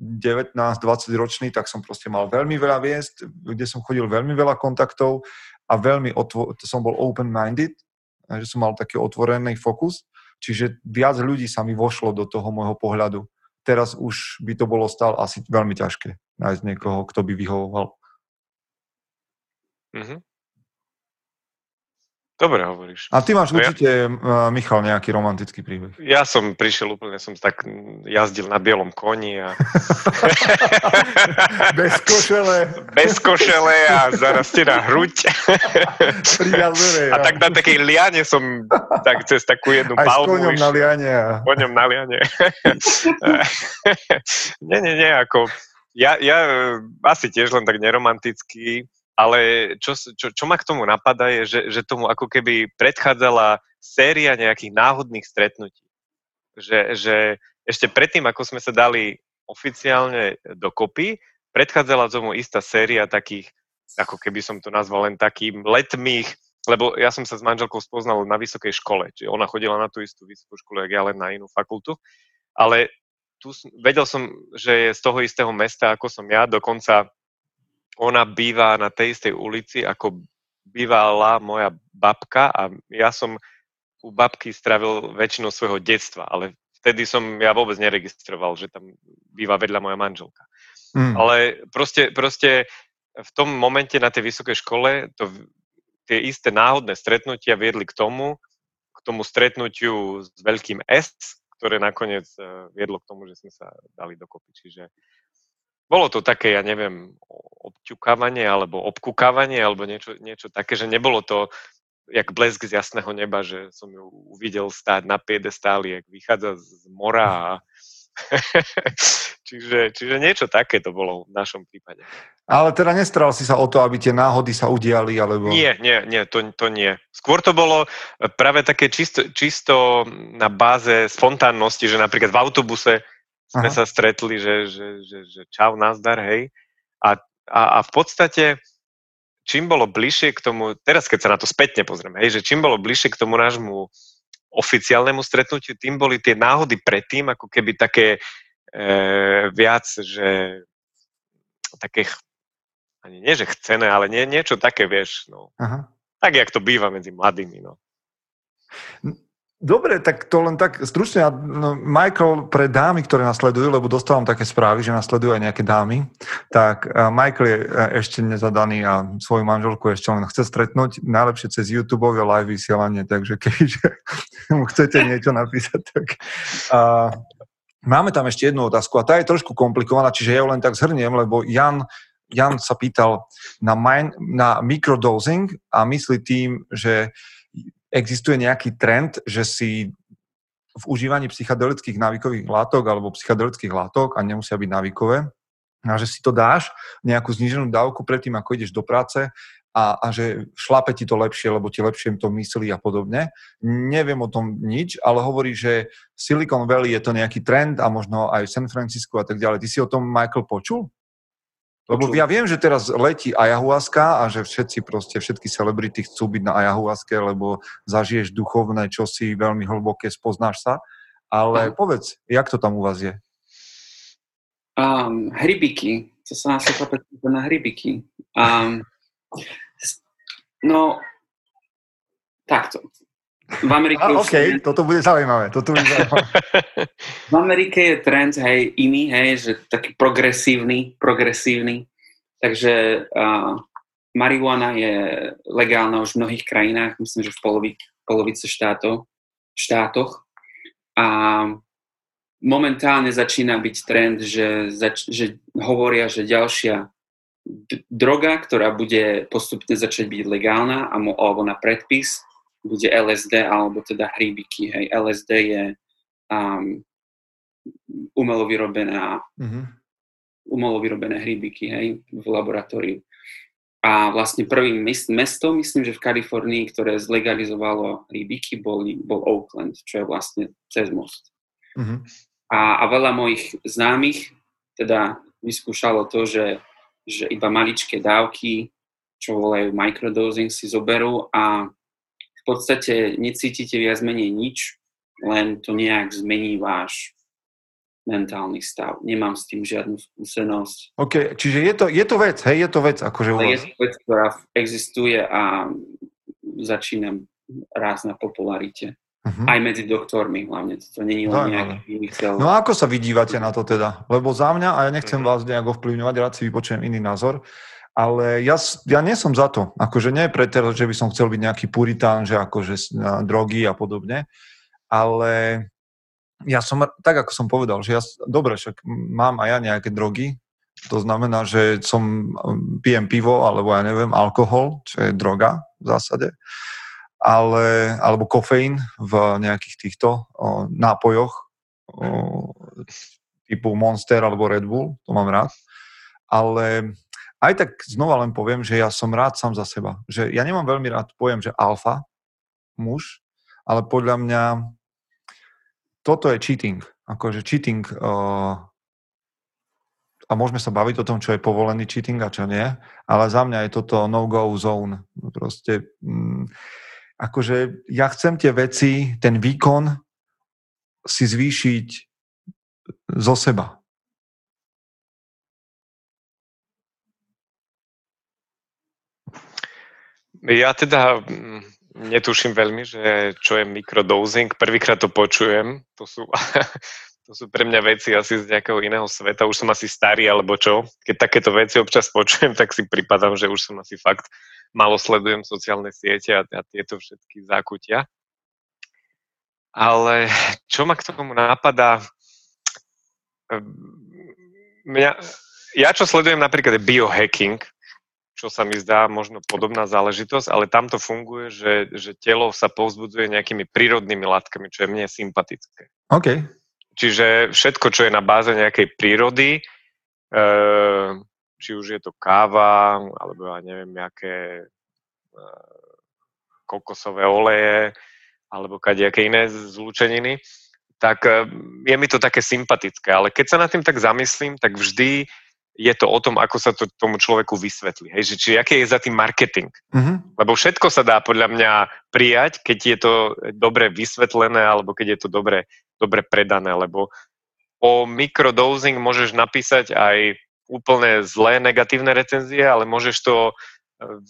19-20 ročný, tak som proste mal veľmi veľa miest, kde som chodil veľmi veľa kontaktov a veľmi otvo- som bol open-minded, že som mal taký otvorený fokus, čiže viac ľudí sa mi vošlo do toho môjho pohľadu teraz už by to bolo stále asi veľmi ťažké nájsť niekoho, kto by vyhovoval. Mm-hmm. Dobre hovoríš. A ty máš no určite, ja... Michal, nejaký romantický príbeh. Ja som prišiel úplne, som tak jazdil na bielom koni a... Bez košele. Bez košele a zarastená hruď. A tak na takej liane som tak cez takú jednu Aj palmu. S koňom na liane. A... Koňom na liane. nie, nie, nie, ako... Ja, ja asi tiež len tak neromantický, ale čo, čo, čo ma k tomu napadá je, že, že tomu ako keby predchádzala séria nejakých náhodných stretnutí. Že, že ešte predtým, ako sme sa dali oficiálne dokopy, predchádzala tomu istá séria takých, ako keby som to nazval len takým letmých, lebo ja som sa s manželkou spoznal na vysokej škole, čiže ona chodila na tú istú vysokú školu, jak ja len na inú fakultu, ale tu vedel som, že je z toho istého mesta, ako som ja, dokonca ona býva na tej istej ulici, ako bývala moja babka a ja som u babky stravil väčšinu svojho detstva, ale vtedy som ja vôbec neregistroval, že tam býva vedľa moja manželka. Mm. Ale proste, proste v tom momente na tej vysokej škole to, tie isté náhodné stretnutia viedli k tomu, k tomu stretnutiu s veľkým S, ktoré nakoniec eh, viedlo k tomu, že sme sa dali dokopy. Čiže bolo to také, ja neviem, obťukávanie alebo obkúkávanie alebo niečo, niečo také, že nebolo to jak blesk z jasného neba, že som ju uvidel stáť na piedestáli, jak vychádza z mora a čiže, čiže niečo také to bolo v našom prípade. Ale teda nestral si sa o to, aby tie náhody sa udiali, alebo... Nie, nie, nie, to, to nie. Skôr to bolo práve také čisto, čisto na báze spontánnosti, že napríklad v autobuse sme Aha. sa stretli, že, že, že, že čau, nazdar, hej. A, a, a v podstate, čím bolo bližšie k tomu, teraz keď sa na to spätne pozrieme, hej, že čím bolo bližšie k tomu nášmu oficiálnemu stretnutiu, tým boli tie náhody predtým ako keby také e, viac, že také, ani nie, že chcené, ale nie, niečo také, vieš, no. Aha. Tak, jak to býva medzi mladými, no. Dobre, tak to len tak stručne. No, Michael, pre dámy, ktoré nasledujú, lebo dostávam také správy, že nasledujú aj nejaké dámy, tak Michael je e, ešte nezadaný a svoju manželku ešte len chce stretnúť, najlepšie cez YouTube live vysielanie, takže keďže mu chcete niečo napísať, tak... A, máme tam ešte jednu otázku a tá je trošku komplikovaná, čiže ja ju len tak zhrniem, lebo Jan Jan sa pýtal na, mind, na microdosing a myslí tým, že existuje nejaký trend, že si v užívaní psychedelických návykových látok alebo psychedelických látok a nemusia byť návykové, a že si to dáš, nejakú zníženú dávku predtým, ako ideš do práce a, a že šlape ti to lepšie, lebo ti lepšie to myslí a podobne. Neviem o tom nič, ale hovorí, že Silicon Valley je to nejaký trend a možno aj v San Francisco a tak ďalej. Ty si o tom, Michael, počul? Lebo ja viem, že teraz letí ayahuasca a že všetci proste, všetky celebrity chcú byť na ayahuaske, lebo zažiješ duchovné čosi veľmi hlboké, spoznáš sa. Ale no. povedz, jak to tam u vás je? Um, hrybiky. To sa nás na hrybiky. Um, no, takto. V Amerike A, OK, je... toto bude zaujímavé. Toto bude zaujímavé. v Amerike je trend, hej, iný, hej, že taký progresívny, progresívny. Takže uh, marihuana je legálna už v mnohých krajinách, myslím, že v polovi, polovice štátov, štátoch. A momentálne začína byť trend, že, zač- že hovoria, že ďalšia droga, ktorá bude postupne začať byť legálna alebo na predpis, bude LSD alebo teda hríbiky. Hej. LSD je um, umelo vyrobená, mm-hmm. umelo vyrobené hríbiky hej, v laboratóriu. A vlastne prvým mestom, myslím, že v Kalifornii, ktoré zlegalizovalo hríbiky, bol, bol Oakland, čo je vlastne cez most. Mm-hmm. A, a veľa mojich známych teda vyskúšalo to, že že iba maličké dávky, čo volajú microdosing, si zoberú a v podstate necítite viac menej nič, len to nejak zmení váš mentálny stav. Nemám s tým žiadnu skúsenosť. OK, čiže je to, je to vec, hej, je to vec, akože Ale je to vec, ktorá existuje a začína raz na popularite. Uh-huh. Aj medzi doktormi hlavne, to není len nejaký No a ako sa vydívate na to teda? Lebo za mňa, a ja nechcem uh-huh. vás nejak ovplyvňovať, rád si vypočujem iný názor, ale ja, ja nie som za to. Akože nie preto, že by som chcel byť nejaký puritán, že akože drogy a podobne, ale ja som, tak ako som povedal, že ja, dobre, však mám aj ja nejaké drogy, to znamená, že som, pijem pivo, alebo ja neviem, alkohol, čo je droga v zásade ale, alebo kofeín v nejakých týchto o, nápojoch o, typu Monster alebo Red Bull, to mám rád. Ale aj tak znova len poviem, že ja som rád sám za seba. Že ja nemám veľmi rád pojem, že alfa muž, ale podľa mňa toto je cheating. Akože cheating uh, a môžeme sa baviť o tom, čo je povolený cheating a čo nie, ale za mňa je toto no-go zone. Proste mm, akože ja chcem tie veci, ten výkon si zvýšiť zo seba. Ja teda mm, netuším veľmi, že čo je mikrodosing. Prvýkrát to počujem. To sú, to sú pre mňa veci asi z nejakého iného sveta. Už som asi starý alebo čo. Keď takéto veci občas počujem, tak si pripadám, že už som asi fakt malo sledujem sociálne siete a, a tieto všetky zákutia. Ale čo ma k tomu napadá, mňa, ja čo sledujem napríklad je biohacking, čo sa mi zdá možno podobná záležitosť, ale tam to funguje, že, že telo sa povzbudzuje nejakými prírodnými látkami, čo je mne sympatické. OK. Čiže všetko, čo je na báze nejakej prírody, e, či už je to káva, alebo ja neviem, aké kokosové oleje, alebo kadejaké iné zlúčeniny, tak e, je mi to také sympatické. Ale keď sa nad tým tak zamyslím, tak vždy je to o tom, ako sa to tomu človeku vysvetlí. Hej, že či aký je za tým marketing. Mm-hmm. Lebo všetko sa dá podľa mňa prijať, keď je to dobre vysvetlené alebo keď je to dobre, dobre predané. Lebo o mikrodosing môžeš napísať aj úplne zlé negatívne recenzie, ale môžeš to e,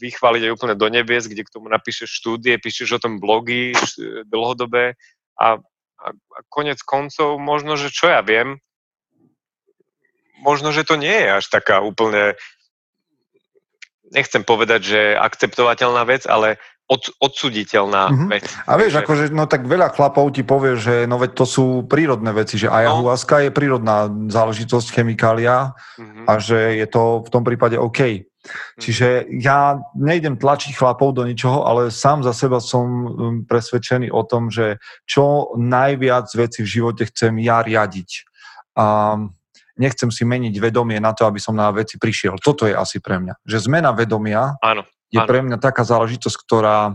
vychváliť aj úplne do nebies, kde k tomu napíšeš štúdie, píšeš o tom blogy dlhodobé a, a, a konec koncov možno, že čo ja viem, možno, že to nie je až taká úplne, nechcem povedať, že akceptovateľná vec, ale od, odsuditeľná mm-hmm. vec. A vieš, Takže... akože, no tak veľa chlapov ti povie, že no veď to sú prírodné veci, že ayahuasca no. je prírodná záležitosť, chemikália mm-hmm. a že je to v tom prípade OK. Mm-hmm. Čiže ja nejdem tlačiť chlapov do ničoho, ale sám za seba som um, presvedčený o tom, že čo najviac veci v živote chcem ja riadiť. A nechcem si meniť vedomie na to, aby som na veci prišiel. Toto je asi pre mňa. Že zmena vedomia Áno je ano. pre mňa taká záležitosť, ktorá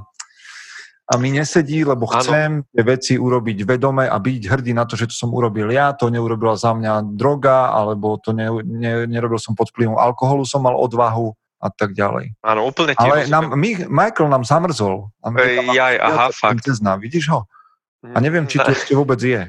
a mi nesedí, lebo chcem ano. tie veci urobiť vedome a byť hrdý na to, že to som urobil ja, to neurobila za mňa droga, alebo to ne, ne, nerobil som pod vplyvom alkoholu, som mal odvahu a tak ďalej. Áno, úplne Ale nám, my, Michael nám zamrzol. A Ej, jaj, aha, fakt. Vidíš ho? A neviem, či to ešte vôbec je.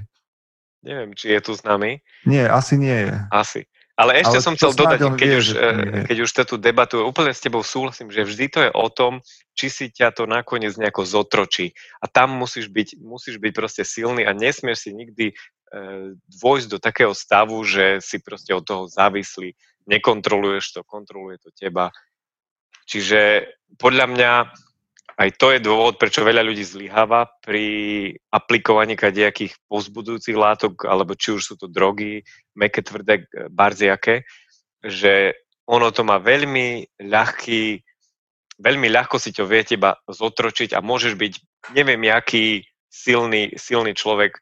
Neviem, či je tu s nami. Nie, asi nie je. Asi. Ale ešte Ale som chcel dodať, keď, vie, už, eh, keď už tú debatu, úplne s tebou súhlasím, že vždy to je o tom, či si ťa to nakoniec nejako zotročí. A tam musíš byť, musíš byť proste silný a nesmieš si nikdy e, dôjsť do takého stavu, že si proste od toho závislý, nekontroluješ to, kontroluje to teba. Čiže podľa mňa aj to je dôvod, prečo veľa ľudí zlyháva pri aplikovaní kadejakých pozbudujúcich látok, alebo či už sú to drogy, meké, tvrdé, barziaké, že ono to má veľmi ľahký, veľmi ľahko si to vie teba zotročiť a môžeš byť neviem, jaký silný, silný človek.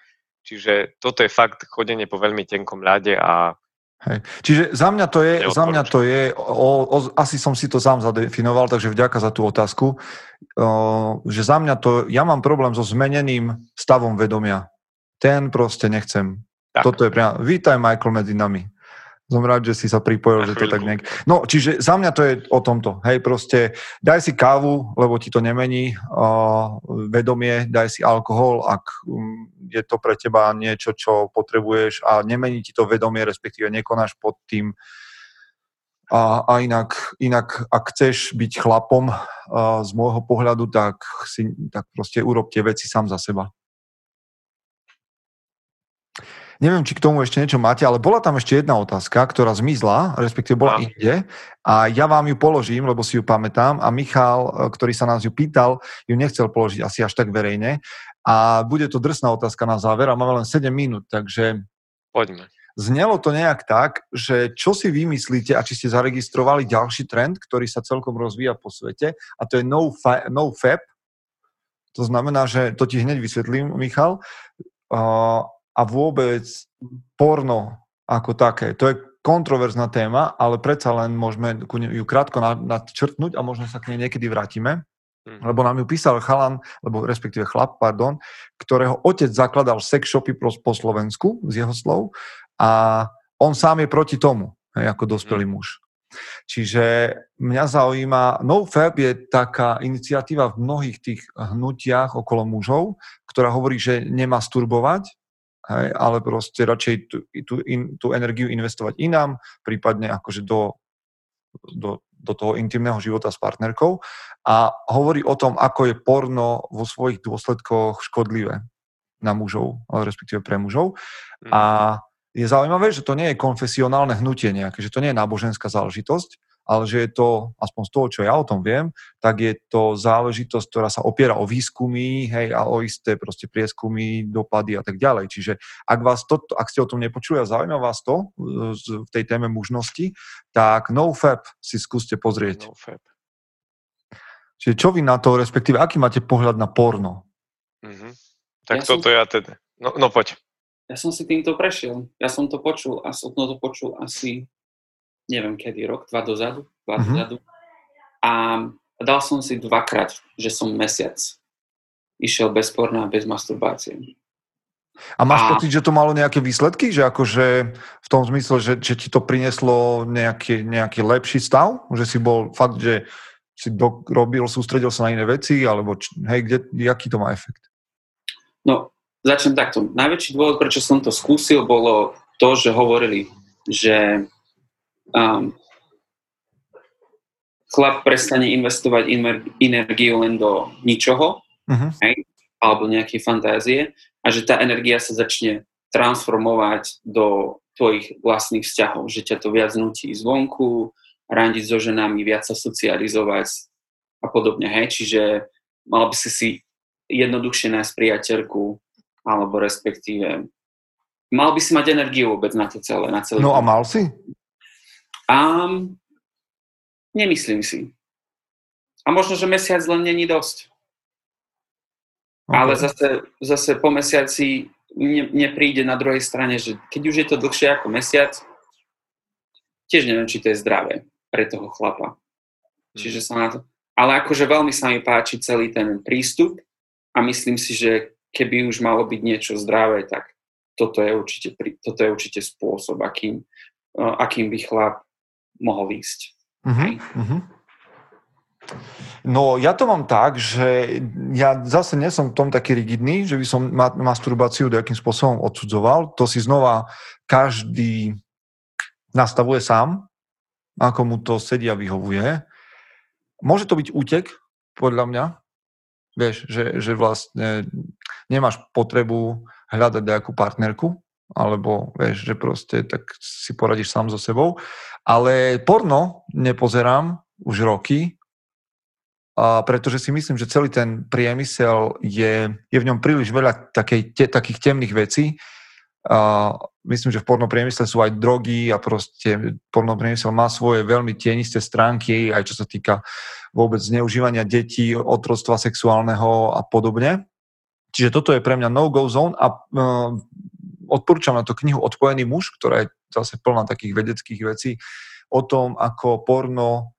Čiže toto je fakt chodenie po veľmi tenkom ľade a Hej. Čiže za mňa to je, za mňa to je o, o, asi som si to sám zadefinoval, takže vďaka za tú otázku, o, že za mňa to, ja mám problém so zmeneným stavom vedomia. Ten proste nechcem. Tak. Toto je priam, vítaj Michael medzi nami. Som rád, že si sa pripojil, Na že to tak nejak... No, čiže za mňa to je o tomto. Hej, proste daj si kávu, lebo ti to nemení uh, vedomie, daj si alkohol, ak um, je to pre teba niečo, čo potrebuješ a nemení ti to vedomie, respektíve nekonáš pod tým. A, a inak, inak, ak chceš byť chlapom uh, z môjho pohľadu, tak, si, tak proste urob tie veci sám za seba. Neviem, či k tomu ešte niečo máte, ale bola tam ešte jedna otázka, ktorá zmizla, respektíve bola a. inde a ja vám ju položím, lebo si ju pamätám a Michal, e, ktorý sa nás ju pýtal, ju nechcel položiť asi až tak verejne a bude to drsná otázka na záver a máme len 7 minút, takže... Poďme. Znelo to nejak tak, že čo si vymyslíte a či ste zaregistrovali ďalší trend, ktorý sa celkom rozvíja po svete a to je no, fa- no fab. To znamená, že to ti hneď vysvetlím, Michal. Uh, a vôbec porno ako také. To je kontroverzná téma, ale predsa len môžeme ju krátko nadčrtnúť a možno sa k nej niekedy vrátime. Mm. Lebo nám ju písal chalan, alebo respektíve chlap, pardon, ktorého otec zakladal sex shopy po Slovensku, z jeho slov, a on sám je proti tomu, ako dospelý mm. muž. Čiže mňa zaujíma, NoFab je taká iniciatíva v mnohých tých hnutiach okolo mužov, ktorá hovorí, že nemá sturbovať, hej, ale proste radšej tú, tú, in, tú energiu investovať inám, prípadne akože do, do, do toho intimného života s partnerkou a hovorí o tom, ako je porno vo svojich dôsledkoch škodlivé na mužov, respektíve pre mužov. Mm. A je zaujímavé, že to nie je konfesionálne hnutie nejaké, že to nie je náboženská záležitosť, ale že je to, aspoň z toho, čo ja o tom viem, tak je to záležitosť, ktorá sa opiera o výskumy, hej, a o isté proste prieskumy, dopady a tak ďalej. Čiže ak, vás to, ak ste o tom nepočuli a zaujíma vás to v tej téme mužnosti, tak NoFap si skúste pozrieť. NoFap. Čiže čo vy na to, respektíve aký máte pohľad na porno? Mm-hmm. Tak ja toto som... ja teda. No, no poď. Ja som si týmto prešiel. Ja som to počul a som to počul asi neviem kedy, rok, dva dozadu, dva mm-hmm. dozadu. A dal som si dvakrát, že som mesiac išiel bez porna a bez masturbácie. A máš a... pocit, že to malo nejaké výsledky? Že akože v tom zmysle, že, že ti to prineslo nejaký, nejaký lepší stav? Že si bol fakt, že si do, robil, sústredil sa na iné veci? Alebo hej, kde, aký to má efekt? No, začnem takto. Najväčší dôvod, prečo som to skúsil, bolo to, že hovorili, že um, chlap prestane investovať energiu len do ničoho, uh-huh. hej, alebo nejakej fantázie a že tá energia sa začne transformovať do tvojich vlastných vzťahov, že ťa to viac nutí zvonku, randiť so ženami, viac sa socializovať a podobne, hej, čiže mal by si si jednoduchšie nájsť priateľku, alebo respektíve mal by si mať energiu vôbec na to celé, na celý No a mal si? A nemyslím si. A možno, že mesiac len není dosť. Okay. Ale zase, zase po mesiaci príde na druhej strane, že keď už je to dlhšie ako mesiac, tiež neviem, či to je zdravé pre toho chlapa. Mm. Čiže sa na to... Ale akože veľmi sa mi páči celý ten prístup a myslím si, že keby už malo byť niečo zdravé, tak toto je určite, toto je určite spôsob, akým, akým by chlap mohol ísť. Uh-huh, uh-huh. No ja to mám tak, že ja zase nie som v tom taký rigidný, že by som masturbáciu nejakým spôsobom odsudzoval. To si znova každý nastavuje sám, ako mu to sedia vyhovuje. Môže to byť útek, podľa mňa. Vieš, že, že vlastne nemáš potrebu hľadať nejakú partnerku, alebo vieš, že proste tak si poradíš sám so sebou. Ale porno nepozerám už roky, a pretože si myslím, že celý ten priemysel je, je v ňom príliš veľa takej, te, takých temných vecí, a, myslím, že v pornopriemysle sú aj drogy a proste pornopriemysel má svoje veľmi tienisté stránky, aj čo sa týka vôbec zneužívania detí, otroctva sexuálneho a podobne. Čiže toto je pre mňa no-go zone a uh, odporúčam na to knihu Odpojený muž, ktorá je zase plná takých vedeckých vecí o tom, ako porno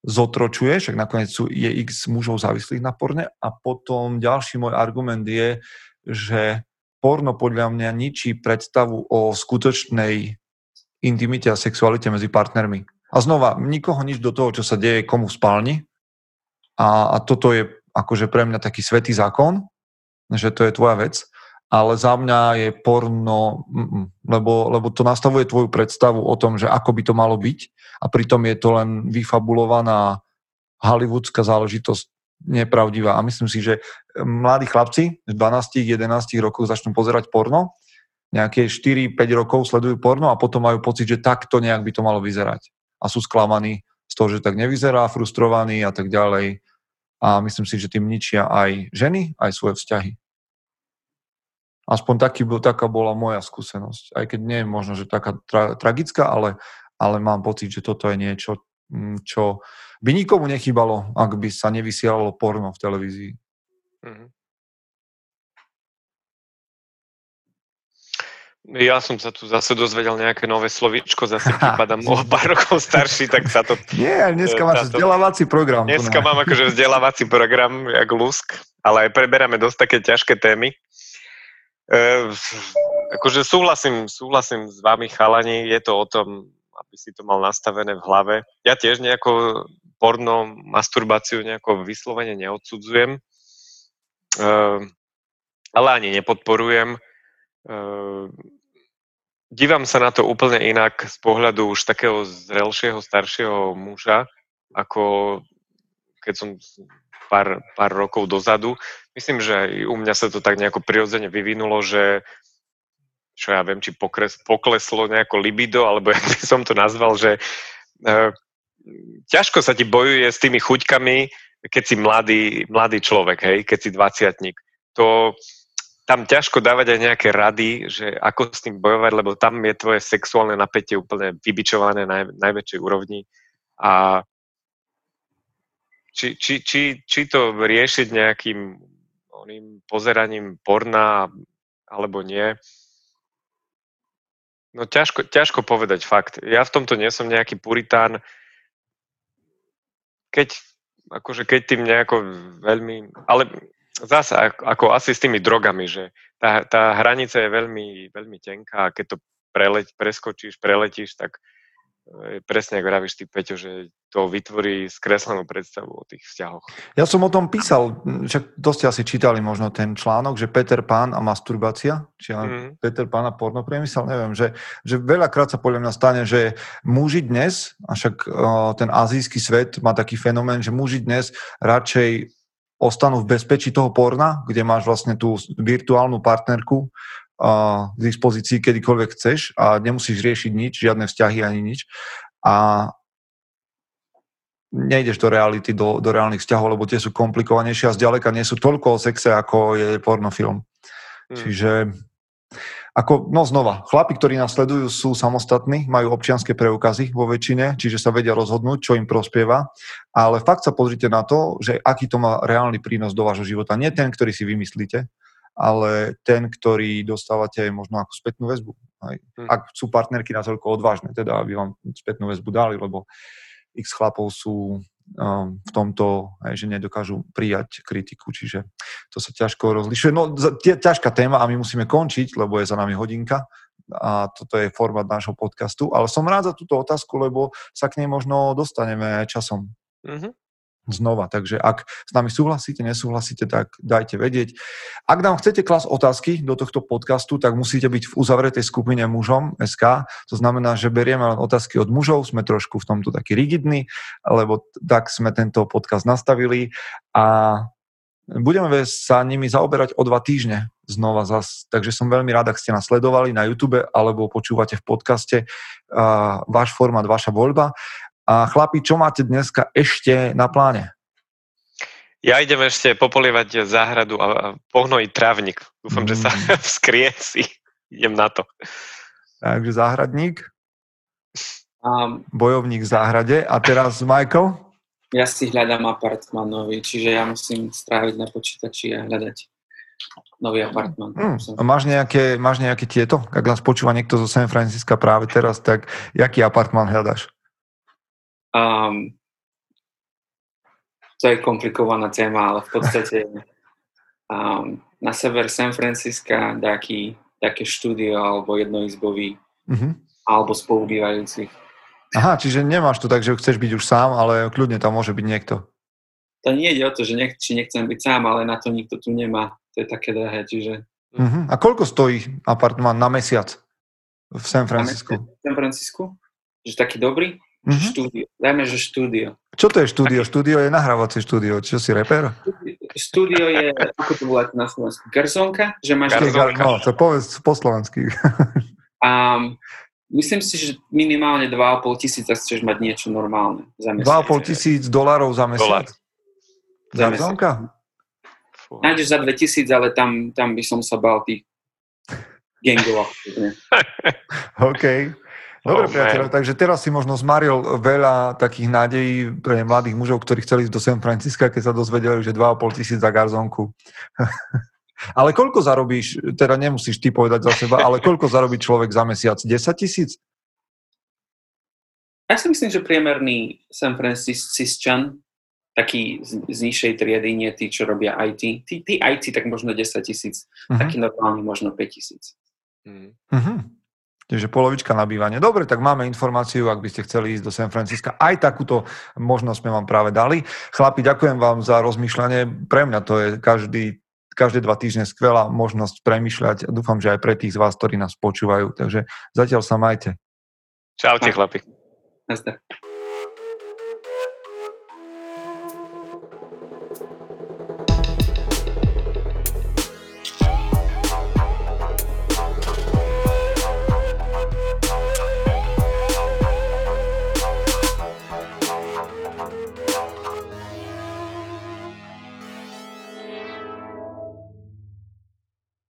zotročuje, však nakoniec sú, je x mužov závislých na porne a potom ďalší môj argument je, že porno podľa mňa ničí predstavu o skutočnej intimite a sexualite medzi partnermi. A znova, nikoho nič do toho, čo sa deje komu v spálni. A, a toto je akože pre mňa taký svetý zákon, že to je tvoja vec. Ale za mňa je porno, lebo, lebo to nastavuje tvoju predstavu o tom, že ako by to malo byť a pritom je to len vyfabulovaná hollywoodská záležitosť nepravdivá. A myslím si, že eh, mladí chlapci v 12-11 rokoch začnú pozerať porno, nejaké 4-5 rokov sledujú porno a potom majú pocit, že takto nejak by to malo vyzerať. A sú sklamaní z toho, že tak nevyzerá, frustrovaní a tak ďalej. A myslím si, že tým ničia aj ženy, aj svoje vzťahy. Aspoň taký, taká bola moja skúsenosť. Aj keď nie je možno, že taká tra, tragická, ale, ale mám pocit, že toto je niečo, mm, čo by nikomu nechybalo, ak by sa nevysielalo porno v televízii. Mm-hmm. Ja som sa tu zase dozvedel nejaké nové slovíčko, zase prípadám o pár rokov starší, tak sa to... Nie, dneska máš táto... vzdelávací program. Dneska mám akože vzdelávací program, jak lusk, ale aj preberáme dosť také ťažké témy. E, akože súhlasím, súhlasím s vami, chalani, je to o tom, aby si to mal nastavené v hlave. Ja tiež nejako porno, masturbáciu nejako vyslovene neodsudzujem, uh, ale ani nepodporujem. Uh, dívam sa na to úplne inak z pohľadu už takého zrelšieho, staršieho muža, ako keď som pár, pár rokov dozadu. Myslím, že aj u mňa sa to tak nejako prirodzene vyvinulo, že čo ja viem, či pokres, pokleslo nejako libido, alebo jak by som to nazval, že uh, ťažko sa ti bojuje s tými chuťkami, keď si mladý, mladý človek, hej, keď si dvaciatník. To, tam ťažko dávať aj nejaké rady, že ako s tým bojovať, lebo tam je tvoje sexuálne napätie úplne vybičované na naj, najväčšej úrovni. A či, či, či, či to riešiť nejakým oným pozeraním porna alebo nie, No ťažko, ťažko povedať fakt. Ja v tomto nie som nejaký puritán, keď, akože keď tým nejako veľmi, ale zase ako, asi s tými drogami, že tá, tá hranica je veľmi, veľmi tenká a keď to preleť, preskočíš, preletíš, tak presne ako vravíš ty, Peťo, že to vytvorí skreslenú predstavu o tých vzťahoch. Ja som o tom písal, však to ste asi čítali možno ten článok, že Peter Pán a masturbácia, či mm. Peter Pán a pornopriemysel, neviem, že, že veľakrát sa podľa mňa stane, že muži dnes, a však uh, ten azijský svet má taký fenomén, že muži dnes radšej ostanú v bezpečí toho porna, kde máš vlastne tú virtuálnu partnerku, k dispozícii kedykoľvek chceš a nemusíš riešiť nič, žiadne vzťahy ani nič. A nejdeš do reality, do, do reálnych vzťahov, lebo tie sú komplikovanejšie a zďaleka nie sú toľko o sexe, ako je pornofilm. Hmm. Čiže ako, no znova, chlapi, ktorí nás sledujú, sú samostatní, majú občianské preukazy vo väčšine, čiže sa vedia rozhodnúť, čo im prospieva, ale fakt sa pozrite na to, že aký to má reálny prínos do vášho života. Nie ten, ktorý si vymyslíte, ale ten, ktorý dostávate možno ako spätnú väzbu. Aj. Hmm. Ak sú partnerky natoľko odvážne, teda aby vám spätnú väzbu dali, lebo x chlapov sú um, v tomto, aj, že nedokážu prijať kritiku, čiže to sa ťažko rozlišuje. No, ťažká téma a my musíme končiť, lebo je za nami hodinka a toto je formát nášho podcastu, ale som rád za túto otázku, lebo sa k nej možno dostaneme časom. Mm-hmm znova. Takže ak s nami súhlasíte, nesúhlasíte, tak dajte vedieť. Ak nám chcete klas otázky do tohto podcastu, tak musíte byť v uzavretej skupine mužom SK. To znamená, že berieme len otázky od mužov, sme trošku v tomto taký rigidní, lebo tak sme tento podcast nastavili a budeme sa nimi zaoberať o dva týždne znova zas. Takže som veľmi rád, ak ste nás sledovali na YouTube alebo počúvate v podcaste váš formát, vaša voľba. A chlapi, čo máte dneska ešte na pláne? Ja idem ešte popolievať záhradu a pohnojiť trávnik. Dúfam, mm. že sa mm. si. Idem na to. Takže záhradník, Um, bojovník v záhrade. A teraz Michael? ja si hľadám apartman nový, čiže ja musím stráviť na počítači a hľadať nový apartman. A máš nejaké, máš nejaké tieto? Ak nás počúva niekto zo San Francisca práve teraz, tak jaký apartman hľadaš? Um, to je komplikovaná téma, ale v podstate um, na sever San Francisca taký, také štúdio alebo jednoizbový Mhm. alebo spolubývajúci. Aha, čiže nemáš to tak, že chceš byť už sám, ale kľudne tam môže byť niekto. To nie ide o to, že nech, či nechcem byť sám, ale na to nikto tu nemá. To je také drahé, čiže Mhm. A koľko stojí apartman na mesiac v San Francisco? v San Francisku, že taký dobrý, Mhm. štúdio. Dajme, že štúdio. Čo to je štúdio? Štúdio je nahrávacie štúdio. Čo si reper? Štúdio je, ako to bola na Slovensku, garzonka, že máš... Garzonka. No, to povedz po slovensky. Um, myslím si, že minimálne 2,5 tisíca chceš mať niečo normálne za mesiac. 2,5 tisíc dolárov za mesiac. Za mesiac. Garzonka? Nájdeš za 2000, ale tam, tam by som sa bal tých gangov. OK. Dobre, Oh, priateľe, man. takže teraz si možno zmaril veľa takých nádejí pre mladých mužov, ktorí chceli ísť do San Francisca, keď sa dozvedeli, že 2,5 tisíc za garzonku. ale koľko zarobíš, teda nemusíš ty povedať za seba, ale koľko zarobí človek za mesiac? 10 tisíc? Ja si myslím, že priemerný San Franciscan, taký z, z nižšej triedy, nie tí, čo robia IT. Tí, tí IT, tak možno 10 tisíc. Mhm. Taký normálny možno 5 tisíc. Mm. Mhm. Čiže polovička nabývania. Dobre, tak máme informáciu, ak by ste chceli ísť do San Francisca. Aj takúto možnosť sme vám práve dali. Chlapi, ďakujem vám za rozmýšľanie. Pre mňa to je každý, každé dva týždne skvelá možnosť premýšľať. Dúfam, že aj pre tých z vás, ktorí nás počúvajú. Takže zatiaľ sa majte. Čaute, chlapi. Nazdar.